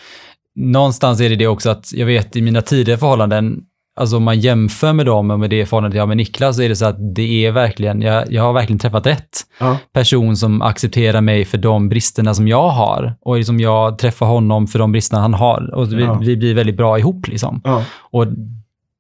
någonstans är det det också att jag vet i mina tidigare förhållanden, alltså om man jämför med dem och med det förhållandet jag har med Niklas så är det så att det är verkligen, jag, jag har verkligen träffat rätt Ja. person som accepterar mig för de bristerna som jag har och liksom jag träffar honom för de bristerna han har och vi, Ja. vi blir väldigt bra ihop liksom. Ja. Och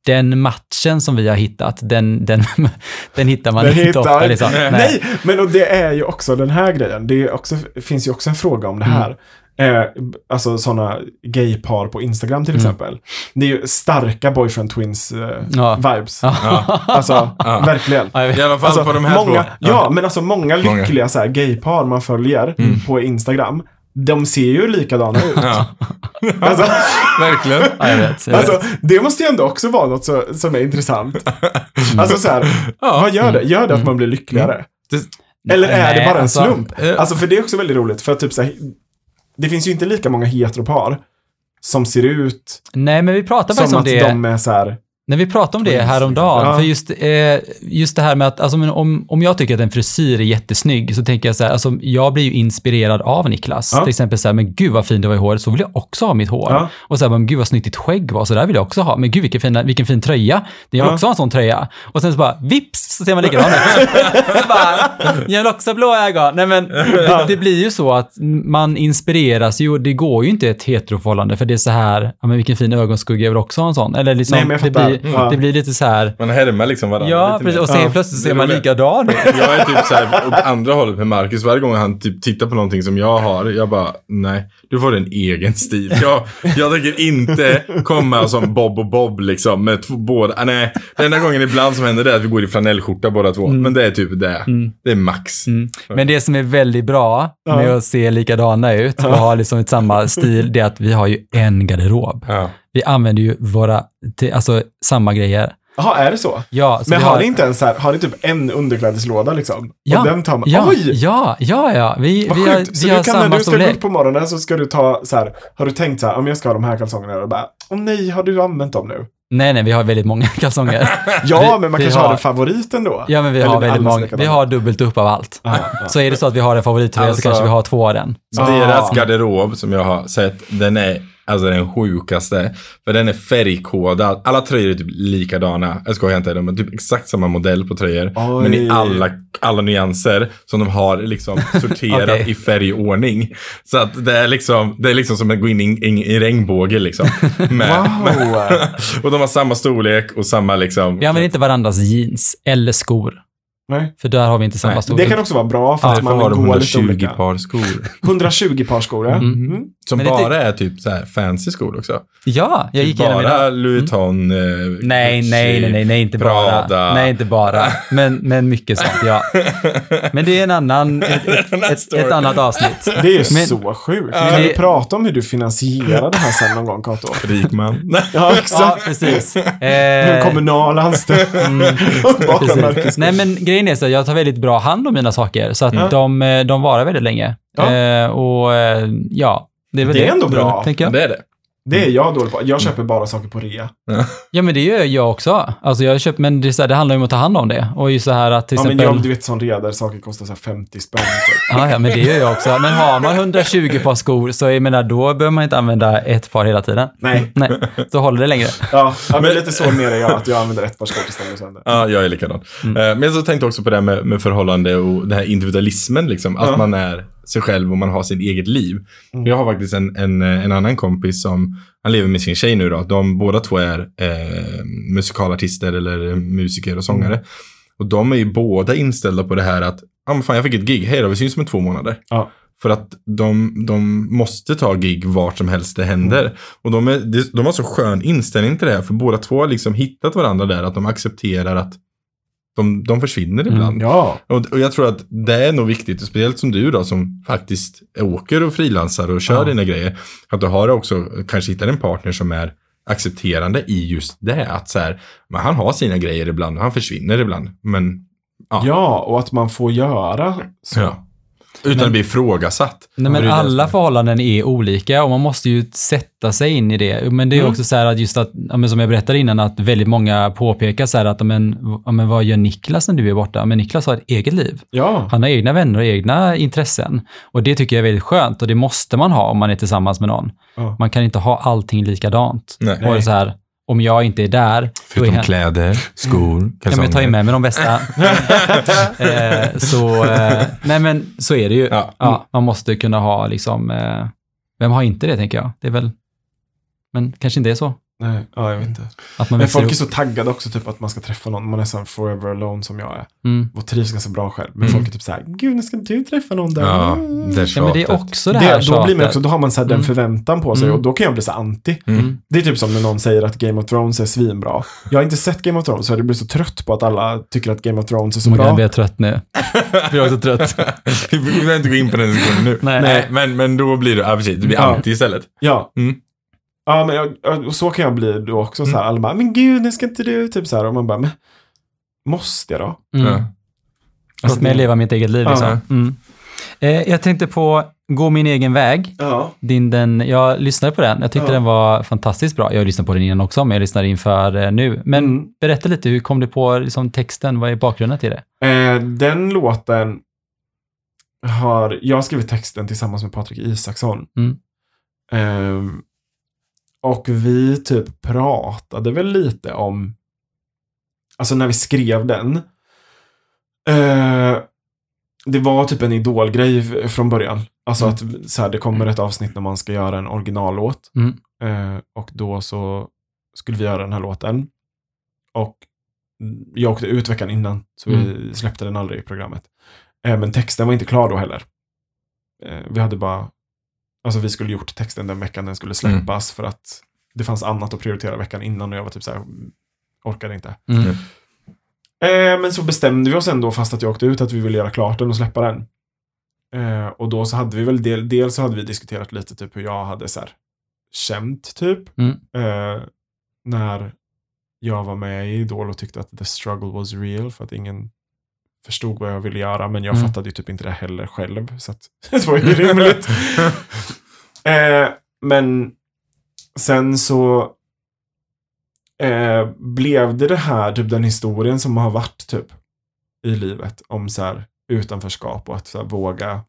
den matchen som vi har hittat, den, den, den hittar man Den inte hittar- ofta. Liksom. Nej. men och det är ju också den här grejen. Det också, finns ju också en fråga om det här. Eh, alltså sådana gaypar på Instagram till exempel. Det är ju starka boyfriend twins eh, Ja. vibes. Ja. Alltså, Ja. verkligen. I alla fall Alltså, på de här många, två. ja. men alltså många Många. lyckliga så här, gaypar man följer på Instagram. De ser ju likadana ut. Alltså, Verkligen. Ja, jag vet. Jag alltså, det måste ju ändå också vara något så, som är intressant. Alltså så här, vad gör det? Gör det att man blir lyckligare? Det, Eller är det Nej, bara en alltså, slump? eh. Alltså för det är också väldigt roligt, för att typ så här, det finns ju inte lika många heteropar som ser ut Nej, men vi faktiskt som om att det. de är så här, När vi pratade om det häromdagen, ja. för just, eh, just det här med att alltså, om, om jag tycker att en frisyr är jättesnygg så tänker jag så här, alltså, jag blir ju inspirerad av Niklas. Ja. Till exempel så här, men gud vad fint det var i håret, så vill jag också ha mitt hår. Ja. Och så här, men gud vad snyggt ditt skägg var, så där vill jag också ha. Men gud vilken fin, vilken fin tröja, jag vill också ha en sån tröja. Och sen så bara, vips, så ser man likadan ut. så bara, jag vill också ha blå ögon. Nej men, det, det blir ju så att man inspireras ju, och det går ju inte ett heteroförhållande, för det är så här, ja men vilken fin ögonskugga, jag vill också ha en sån. Eller liksom, Nej, men jag fattar. Ja. det blir lite så här, man härmar liksom varandra Ja, lite precis. Och sen Ja. plötsligt ser man likadan ut. Jag är typ så här åt andra hållet med Marcus. Varje gång han typ tittar på någonting som jag har, jag bara, nej, du får en egen stil. Jag, jag tänker inte komma som Bob och Bob liksom med två, båda. Ah, nej, den enda gången ibland som händer det är att vi går i flanellskjorta båda två. Men det är typ det. Det är max. Mm. Men det som är väldigt bra med Ja. att se likadana ut och ha liksom ett samma stil, det är att vi har ju en garderob. Ja. Vi använder ju våra, alltså samma grejer. jaha, är det så? Ja, så Men vi har ni inte ens så här, har ni typ en underklädeslåda liksom? Ja, Och den tar man, ja, oj! ja, ja, ja. Vi, Vad vi har, sjukt. Så vi du har kan när samma du ska gå upp på morgonen så ska du ta så här, har du tänkt så här, om jag ska ha de här kalsongerna och bara, åh nej, har du använt dem nu? Nej, nej, vi har väldigt många kalsonger. Ja, Vi- men man kanske har, har- en favorit ändå. Ja, men vi Eller har väldigt många. Vi har dubbelt upp av allt. Ja, ja. Så är det så att vi har en favorittröja Alltså- så kanske vi har två av den. Så Ah. deras garderob som jag har sett, den är alltså den sjukaste. För den är färgkodad. Alla tröjor är typ likadana. Jag skojar inte, de är typ exakt samma modell på tröjor. Oj. Men i alla, alla nyanser som de har liksom sorterat Okej. i färgordning. Så att det är liksom, det är liksom som att gå in i en i regnbåge liksom. Med, Wow. och de har samma storlek och samma liksom. Vi använder inte varandras jeans eller skor. Nej. För där har vi inte samma storlek. Det kan också vara bra för Ja, att man har går lite 120 olika. par skor. 120 par skor, ja. Mm. Mm. Som Men det bara ty- är typ så här fancy skor också. Ja, jag gick Typ igenom bara mina. Louis Vuitton, eh, Nej, nej, nej, nej, nej, inte bara. Prada. Nej, inte bara. Men, men mycket sånt, ja. Men det är en annan, ett, ett, ett, ett annat avsnitt. Det är ju Men- så sjukt. Ja, kan det- du prata om hur du finansierar det här sen någon gång, Kato? Rik man. Ja, Ja, exakt. precis. En Eh, kommunal anställd. Bara Precis. märkes- Nej men grejen är så jag tar väldigt bra hand om mina saker så att Mm. de, eh, de varar väldigt länge. Ja. Eh, och eh, ja, det är väl Det är ändå bra. Tänker jag. Det är det. Det är jag dålig på. Jag köper bara saker på rea. Ja men det gör jag också. Alltså jag köpt, men det, är så här, det handlar ju om att ta hand om det. Och just så här att till Ja, men exempel... jag, du vet sån rea där saker kostar så här 50 spänn. Typ. Ja, ja, men det gör jag också. Men har man 120 par skor så jag menar, då behöver man inte använda ett par hela tiden. Nej. Nej, så håller det längre. Ja, ja men lite så mer är jag, att jag använder ett par skor går sönder. Ja, jag är likadan. Mm. Eh, Men så tänkte jag också på det här med, med förhållande och den här individualismen, liksom. Att Ja. man är sig själv och man har sin eget liv. Mm. Jag har faktiskt en, en, eh, en annan kompis som, han lever med sin tjej nu då. De båda två är eh, musikalartister eller musiker och sångare. Mm. Och de är ju båda inställda på det här att, ja men fan jag fick ett gig, hej då, vi syns om två månader. Ja. För att de, de måste ta gig vart som helst det händer. Mm. Och de, är, de har så skön inställning till det här, för båda två har liksom hittat varandra där, att de accepterar att de, de försvinner Mm. ibland. Ja. Och, och jag tror att det är nog viktigt, speciellt som du då, som faktiskt åker och frilansar och kör Ja. dina grejer, att du har också, kanske hittar en partner som är accepterande i just det. Att så här, men han har sina grejer ibland, och han försvinner ibland. Men, ja. ja, och att man får göra så. Ja. Utan att bli ifrågasatt. Nej, men alla förhållanden är olika och man måste ju sätta sig in i det. Men det är Mm. också så här att just att, som jag berättade innan, att väldigt många påpekar så här att, men, men vad gör Niklas när du är borta? Men Niklas har ett eget liv. Ja. Han har egna vänner och egna intressen. Och det tycker jag är väldigt skönt och det måste man ha om man är tillsammans med någon. Ja. Man kan inte ha allting likadant. Nej. Och det är så här, om jag inte är där, då är Förutom han- kläder, skor, Ja, men jag tar ju med mig de bästa. eh, så, eh, nej men så är det ju. Ja. Ja, man måste kunna ha liksom, eh, vem har inte det tänker jag? Det är väl, men kanske inte är så. Nej, ja, jag vet inte. Att man Men folk är så taggade också, typ att man ska träffa någon. Man är så forever alone som jag är. Mm. Och trivs ganska bra själv. Men Mm. folk är typ så här, gud, nu ska du träffa någon där. Ja, Mm. det är Ja, men det är tjatet. också det här det, då, blir man tjatet. också, då har man så här den Mm. förväntan på sig Mm. och då kan jag bli så anti. Mm. Det är typ som när någon säger att Game of Thrones är svinbra. Jag har inte sett Game of Thrones så jag blir så trött på att alla tycker att Game of Thrones är så Oh my God, bra. jag blir trött nu. Jag blir också trött. Vi behöver inte gå in på den diskussionen nu. Nej. Nej, men, men då blir du, ja precis, du blir Ja. anti istället. Ja. Mm. Ja, men jag, och så kan jag bli då också. Så här, alla bara, men gud, nu ska inte du, typ så här. Och man bara, men måste jag då? Mm. Ja. Låt mig leva mitt eget liv liksom. Ja. Mm. Eh, jag tänkte på Gå min egen väg. Ja. Din, den, jag lyssnade på den. Jag tyckte Ja. den var fantastiskt bra. Jag har lyssnat på den innan också, men jag lyssnar inför eh, nu. Men Mm. berätta lite, hur kom du på liksom, texten? Vad är bakgrunden till det? Eh, den låten har, jag har skrivit texten tillsammans med Patrik Isaksson. Mm. Ehm, och vi typ pratade väl lite om, alltså när vi skrev den. Eh, det var typ en idolgrej från början. Alltså Mm. att så här, det kommer ett avsnitt när man ska göra en originallåt. Mm. Eh, och då så skulle vi göra den här låten. Och jag åkte ut veckan innan, så vi släppte den aldrig i programmet. Eh, men texten var inte klar då heller. Eh, vi hade bara, alltså vi skulle gjort texten den veckan den skulle släppas för att det fanns annat att prioritera veckan innan och jag var typ så här, "Mm, orkade inte. Mm. Mm. Eh, men så bestämde vi oss ändå fast att jag åkte ut att vi ville göra klart den och släppa den. Eh, och då så hade vi väl del, dels så hade vi diskuterat lite typ hur jag hade så här känt typ. Mm. Eh, när jag var med i Idol och tyckte att the struggle was real för att ingen förstod vad jag ville göra men jag Mm. fattade ju typ inte det heller själv så att det var ju rimligt. eh, men sen så eh, blev det det här, typ den historien som har varit typ i livet om så här utanförskap och att så här, våga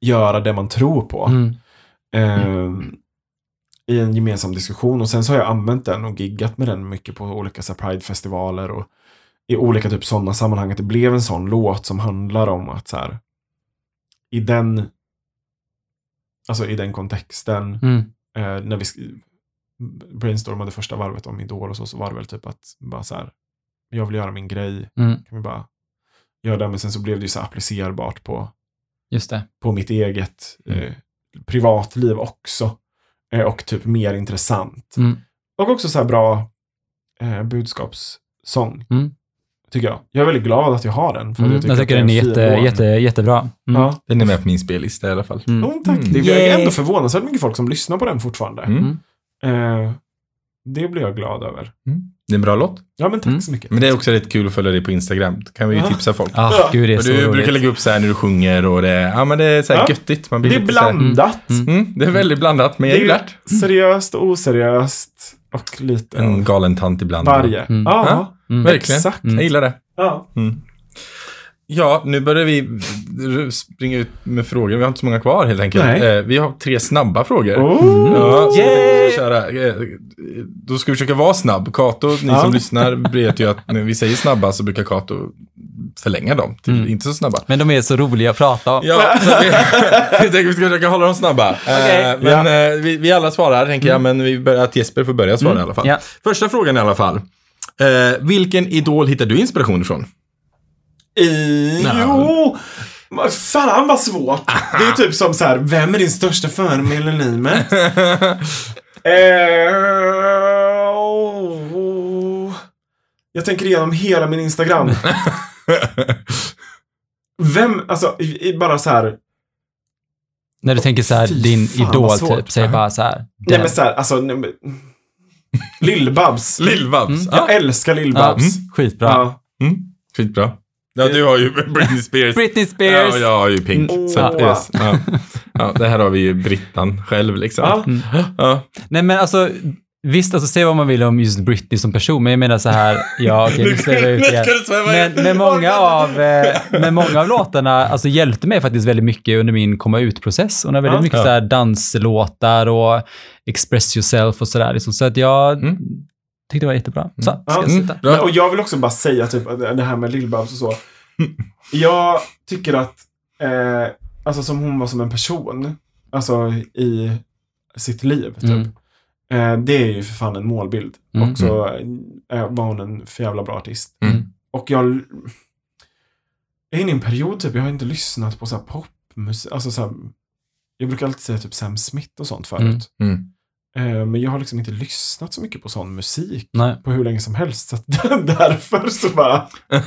göra det man tror på. Mm. Ehm, I en gemensam diskussion och sen så har jag använt den och giggat med den mycket på olika så här, Pride-festivaler och i olika typ sådana sammanhang. Att det blev en sån låt som handlar om att så här i den alltså i den kontexten Mm. eh, när vi brainstormade första varvet om Idol och så, så var det väl typ att bara så här, jag vill göra min grej, Mm. kan vi bara göra det, men sen så blev det ju så applicerbart på, Just det. på mitt eget Mm. eh, privatliv också. Eh, och typ mer intressant. Mm. Och också så här bra eh, budskapssång. Mm. Tycker jag. Jag är väldigt glad att jag har den. För Mm. att Jag tycker att den är jätte, jätte, jättebra. Mm. Ja. Den är med på min spellista i alla fall. Mm. Oh, tack. Mm. Det är Yay. ändå förvånansvärt mycket folk som lyssnar på den fortfarande. Mm. Eh, det blir jag glad över. Det är en bra låt. Ja, men tack Mm. så mycket. Men det är också rätt kul att följa dig på Instagram. Då kan vi ju Ja. tipsa folk. Ah, Ja. gud, det är Och så du roligt. brukar lägga upp så här när du sjunger och det, ja, men det är så här Ja. göttigt. Man blir Det är lite så här- blandat. Mm. Mm, det är väldigt blandat, men jag Det gillar är seriöst och oseriöst. Och lite En av galen tant ibland. varje. Mm. Ja. Ja. Mm. Verkligen. Exakt. Jag gillar det. ja. Ja, nu börjar vi springa ut med frågor. Vi har inte så många kvar helt enkelt. Eh, vi har tre snabba frågor. Oh. Ja, Yay! vi ska köra. Eh, Då ska vi försöka vara snabb. Kato, ni Ja. som lyssnar vet ju att när vi säger snabba så brukar Kato förlänga dem till Mm. inte så snabba. Men de är så roliga att prata om. Ja, så vi, jag tänker vi ska försöka hålla dem snabba. Okej. Eh, men eh, vi, vi alla svarar, tänker jag, men vi börjar, att Jesper får börja svara i alla fall. Ja. Första frågan i alla fall. Eh, vilken idol hittar du inspiration ifrån? I, jo! Fan vad svårt. Det är typ som så här, vem är din största förebild i livet? Eh, oh. Jag tänker igenom hela min Instagram. Vem, alltså, i, i bara så här. När du tänker så här, Fy din fan, idol vad svårt. typ, säg bara så här. Nej den. men så här, alltså. nej, men- Lill-Babs. Lill-Babs. Mm. Jag älskar Ja, Lill-Babs. mm, skitbra. Ja. Mm. Skitbra. Ja, du har ju Britney Spears. Britney Ja, Spears. och jag har ju Pink. Mm. Så, att, Åh. yes. ja. Ja, det här har vi ju Brittan själv liksom. Ja. Mm. Ja. Nej men alltså, visst alltså säg vad man vill om just Britney som person, men jag menar så här, ja okej, nu svävar jag ut igen. Men, men, många av, eh, men många av låtarna alltså, hjälpte mig faktiskt väldigt mycket under min komma ut-process. Hon har väldigt Ja. mycket Ja. så här danslåtar och express yourself och sådär. Liksom. Så att jag Mm. tyckte det var jättebra. Så, ska Ja. jag Mm. Bra. Men, och jag vill också bara säga typ det här med Lill-Babs och så. Jag tycker att, eh, alltså som hon var som en person, alltså i sitt liv typ. Mm. Eh, det är ju för fan en målbild. Mm. Och så eh, var hon en för jävla bra artist. Mm. Och jag, jag är inne i en period typ, jag har inte lyssnat på så här popmusik, alltså så här, jag brukar alltid säga typ Sam Smith och sånt förut. Mm. Eh, men jag har liksom inte lyssnat så mycket på sån musik Nej. på hur länge som helst. Så att därför så bara...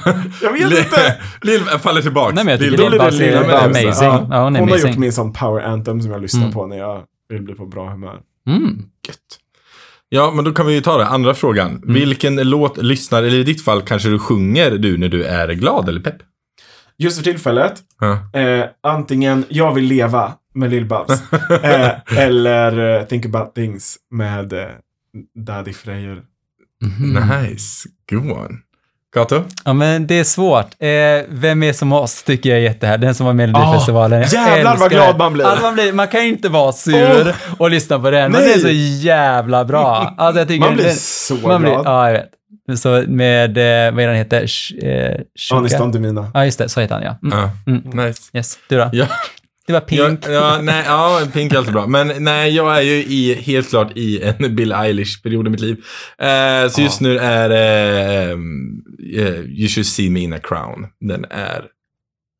Jag vet inte. Lill faller tillbaks. Nej men jag tycker Lill- är amazing. Ja. Hon är Hon har gjort min sån power anthem som jag lyssnar Mm. på när jag vill bli på bra humör. Mm. Gött. Ja, men då kan vi ju ta det. Andra frågan. Mm. Vilken låt lyssnar, eller i ditt fall kanske du sjunger du när du är glad eller pepp? Just för tillfället, Ja. eh, antingen Jag vill leva med Lill-Babs eh, eller eh, Think about things med eh, Daddy Freyr. Mhm. Nice. Go on. Kato? Ja, men det är svårt. Eh, vem är som oss tycker jag är jättehärlig. Den som var med i Melodifestivalen. Jag jävlar vad glad man blir. Alltså, man, blir man kan ju inte vara sur och lyssna på den. Men Nej. det är så jävla bra. Alltså, jag tycker Man blir den, så man blir, glad. Ja, jag vet. Så med, eh, vad är den heter? Sh, eh, Shuka? Anis Don Demina. Ja, just det. Så heter han, ja. Mm. Ja. Mm. Nice. Yes. Du då? Ja. Det var Pink. Ja, ja, nej, ja, Pink är alltid bra. Men nej, jag är ju i, helt klart i en Bill Eilish-period i mitt liv. Eh, så just nu är det ehm, eh, You should see me in a crown. Den är,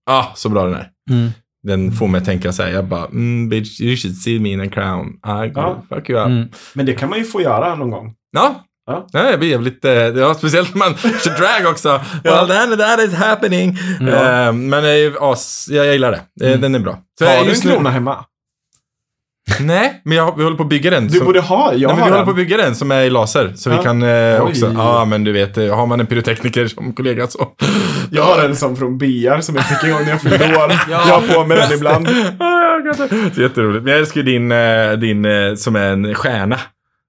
ah, så bra den är. Mm. Den får mig att tänka så här, jag bara, mm, bitch, you should see me in a crown. I go, Ja. fuck you up. Mm. Men det kan man ju få göra någon gång. Ja. Ja. Ja, jag blir jävligt, eh, ja, speciellt när man kör drag också. Well, that, that is happening. Ja. Eh, men eh, as, jag, jag gillar det. Eh, Den är bra. Så Har jag- du en krona hemma? Nej, men jag, vi håller på att bygga den. Du som- borde ha, jag Nej, men vi håller på att bygga den som är i laser. Så vi Ja. kan eh, också, ja men du vet, har man en pyrotekniker som kollega så. Jag har en som från BR som jag fick en gång när jag fyllde år. Ja. Jag har på mig den ibland. Ah, jag jätteroligt. Men jag älskar din, din som är en stjärna.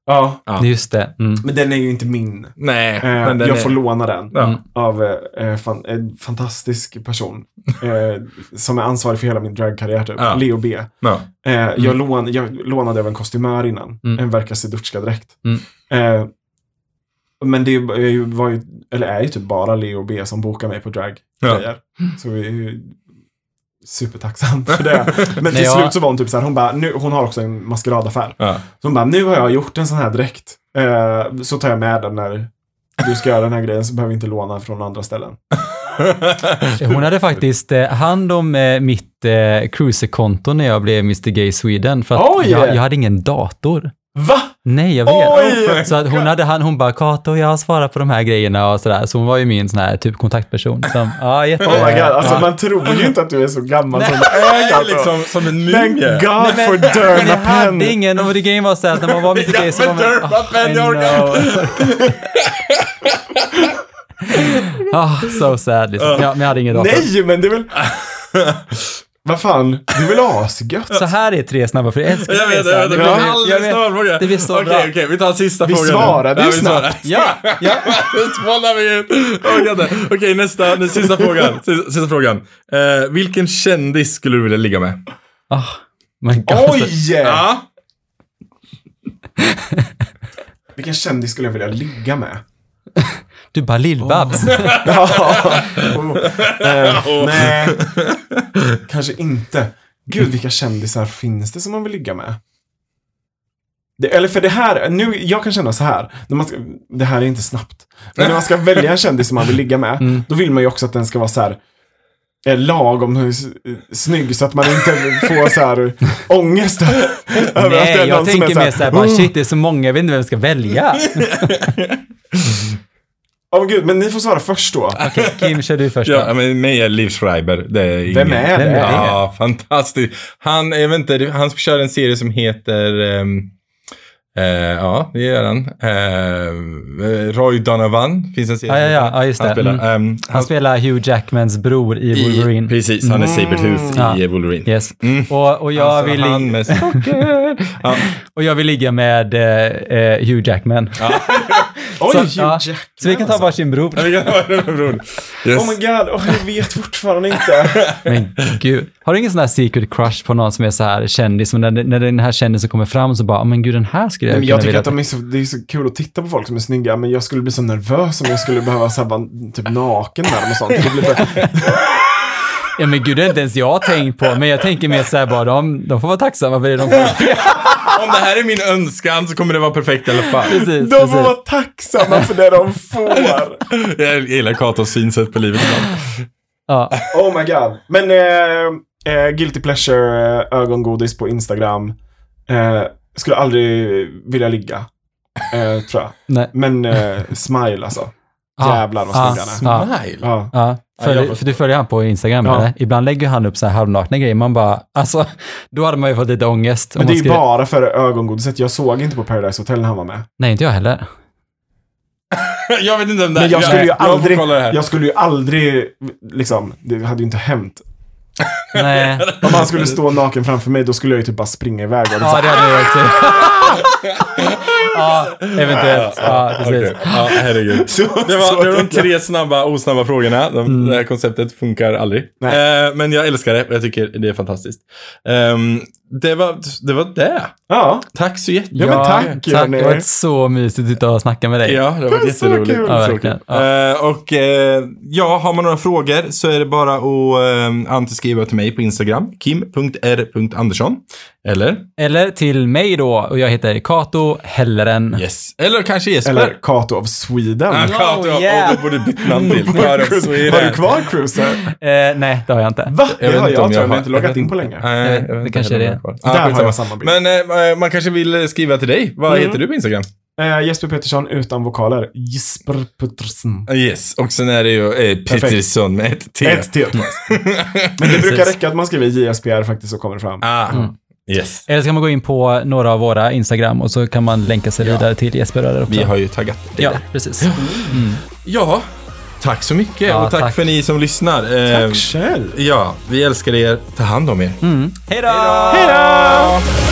Ja, Ja. Just det. Mm. men den är ju inte min. Nej, Eh, jag är... får låna den. Ja. Mm. Av eh, fan, en fantastisk person. Eh, som är ansvarig för hela min dragkarriär typ. Ja. Leo B. Ja. Eh, jag, lån, jag lånade av en kostymör innan. Mm. En Verka Sidutska-dräkt. Mm. Eh, men det är ju- var ju, eller är ju typ bara Leo B som bokar mig på draggrejer. Så vi supertacksamt för det. Men till Nej, jag- slut så var hon typ så här, hon bara, nu, hon har också en maskeradaffär. Ja. Så hon bara, nu har jag gjort en sån här dräkt. Eh, så tar jag med den när du ska göra den här grejen så behöver vi inte låna från andra ställen. Hon hade faktiskt eh, hand om eh, mitt eh, cruiserkonto när jag blev Mr Gay Sweden. För att jag, jag hade ingen dator. Va? Nej, jag vet. Oj! Så att hon hade han, hon bara, Kato, jag har svarat på de här grejerna och sådär. Så hon var ju min sån här typ kontaktperson. Som, ja, jätte... Oh my god, alltså ja. man tror ju inte att du är så gammal som du är. Alltså. liksom som en Thank mumie. God Nej, for men, men Derna jag hade ingen, och det grejen var så att när man var Mr Gay så var man... men Derma Ah, I jag orkar. Ah, so sad liksom. Ja, men jag hade ingen dator. Nej, men det är väl... Vad fan, det är väl asgött? Så här är tre snabba, för jag älskar Jag vet, jag vet. Det Det blir alldeles fråga. Det blir så Okej, bra. okej, vi tar sista Vi frågan. nu. svarade ju vi snabbt. Ja, ja. Nu smalnar vi ut. Okej, nästa, nästa, sista frågan. Sista, sista frågan. Eh, vilken kändis skulle du vilja ligga med? Ah, my God. Oj! Ja. Vilken kändis skulle jag vilja ligga med? Du bara Lill-Babs. Ja. Oh. Eh, nej, kanske inte. Gud, vilka kändisar finns det som man vill ligga med? Det, eller för det här, nu, jag kan känna så här. När man ska, det här är inte snabbt. Men när man ska välja en kändis som man vill ligga med, då vill man ju också att den ska vara så här eh, lagom snygg så att man inte får så här ångest över att det är Nej, jag tänker är mer såhär, bara "Oh." shit det är så många, jag vet inte vem jag ska välja. Åh men gud, men ni får svara först då. Okej, Kim, kör du först Ja, då. men mig är Liv Schreiber. Det är ingen. Vem är Vem är det? Ja, fantastiskt. Han, jag vet inte, han kör en serie som heter... ehm, eh, ja, det gör han. Eh, Roy Donovan finns en serie Ja, ja, ja, ja, just det. Han spelar, Mm. ehm, Han spelar Hugh Jackmans bror i Wolverine. I, precis, han är Sabretooth Ja. i Wolverine. Yes. Och, och, jag Alltså, vill han ligga, med ja. och jag vill ligga med eh, Hugh Jackman. Oj, Så, Hugh ja. Jackman. Så vi kan ta varsin bror. Ja, det kan vara den bror. Yes. Oh my god, oh, jag vet fortfarande inte. Men gud. Har du ingen sån här secret crush på någon som är så här kändis? Och när, när den här kändisen kommer fram så bara, "Oh, men gud den här skulle jag Men kunna jag tycker vilja att de är så, det är så kul att titta på folk som är snygga, men jag skulle bli så nervös om jag skulle behöva så här, vara typ naken med dem och sånt. Ja men gud, det är inte ens jag tänkt på. Men jag tänker mer så här bara, de, de får vara tacksamma för det de får. Om det här är min önskan så kommer det vara perfekt i alla fall. Precis, de precis. får vara tacksamma för det de får. Jag gillar Katos synsätt på livet ibland. Ja. Oh my god. Men eh, eh, Guilty Pleasure, eh, ögongodis på Instagram. Eh, skulle aldrig vilja ligga. Eh, tror jag. Nej. Men eh, Smile alltså. Ah, Jävlar vad ah, snygg han är. Ja. Smile. Ja, jag för, för du följer han på Instagram Ja. eller? Ibland lägger han upp så här halvnakna grejer. Man bara, alltså, då hade man ju fått lite ångest. Men det är skulle- bara för ögongodiset. Jag såg inte på Paradise Hotel när han var med. Nej, inte jag heller. Jag vet inte om det Men jag skulle ju jag aldrig, här. jag skulle ju aldrig, liksom, det hade ju inte hänt. Nej. Om han skulle stå naken framför mig, då skulle jag ju typ bara springa iväg. Och Ja, det hade jag också. ja, eventuellt. Ja, precis. Okej. Ja, herregud. Så- Det var, det var de tre snabba, osnabba frågorna. De, Det här konceptet funkar aldrig. Eh, men jag älskar det jag tycker det är fantastiskt. Ehm, det, var, det var det. Ja, Tack så Ja, jättemycket. men tack, tack. Det var så mysigt att sitta och snacka med dig. Ja, det var jätteroligt. kul. Ja, verkligen. Ja. Eh, och eh, ja, har man några frågor så är det bara att uh, antingen skriva till mig på Instagram, kim.r.andersson. Eller? Eller till mig då, och jag heter Kato Helleren. Yes. Eller kanske Jesper. eller Kato of Sweden. Ah, Kato, Oh, yeah. då borde bytt namn till. Har du- kvar Cruiser? Eh, nej, det har jag inte. Va? Jag det vet har inte jag, om tror jag, har- jag inte loggat in på länge. Nej, Det- jag kanske är det. jag har Där har jag samma bild. Men eh, man kanske vill skriva till dig. Vad Mm. heter du på Instagram? Eh, Jesper Petersson utan vokaler. Jesper Petersson. Ah, Yes, och sen är det ju eh, Pettersson med ett T. Ett T. Men det brukar räcka att man skriver JSPR faktiskt så kommer det fram. Ah, yes. Eller ska man gå in på några av våra Instagram och så kan man länka sig vidare till Jesper där också. Vi har ju taggat det Ja, där. precis. Ja, tack så mycket Ja, och tack, tack. för ni som lyssnar. Tack själv. Ja, vi älskar er. Ta hand om er. Mm. Hej då! Hej då!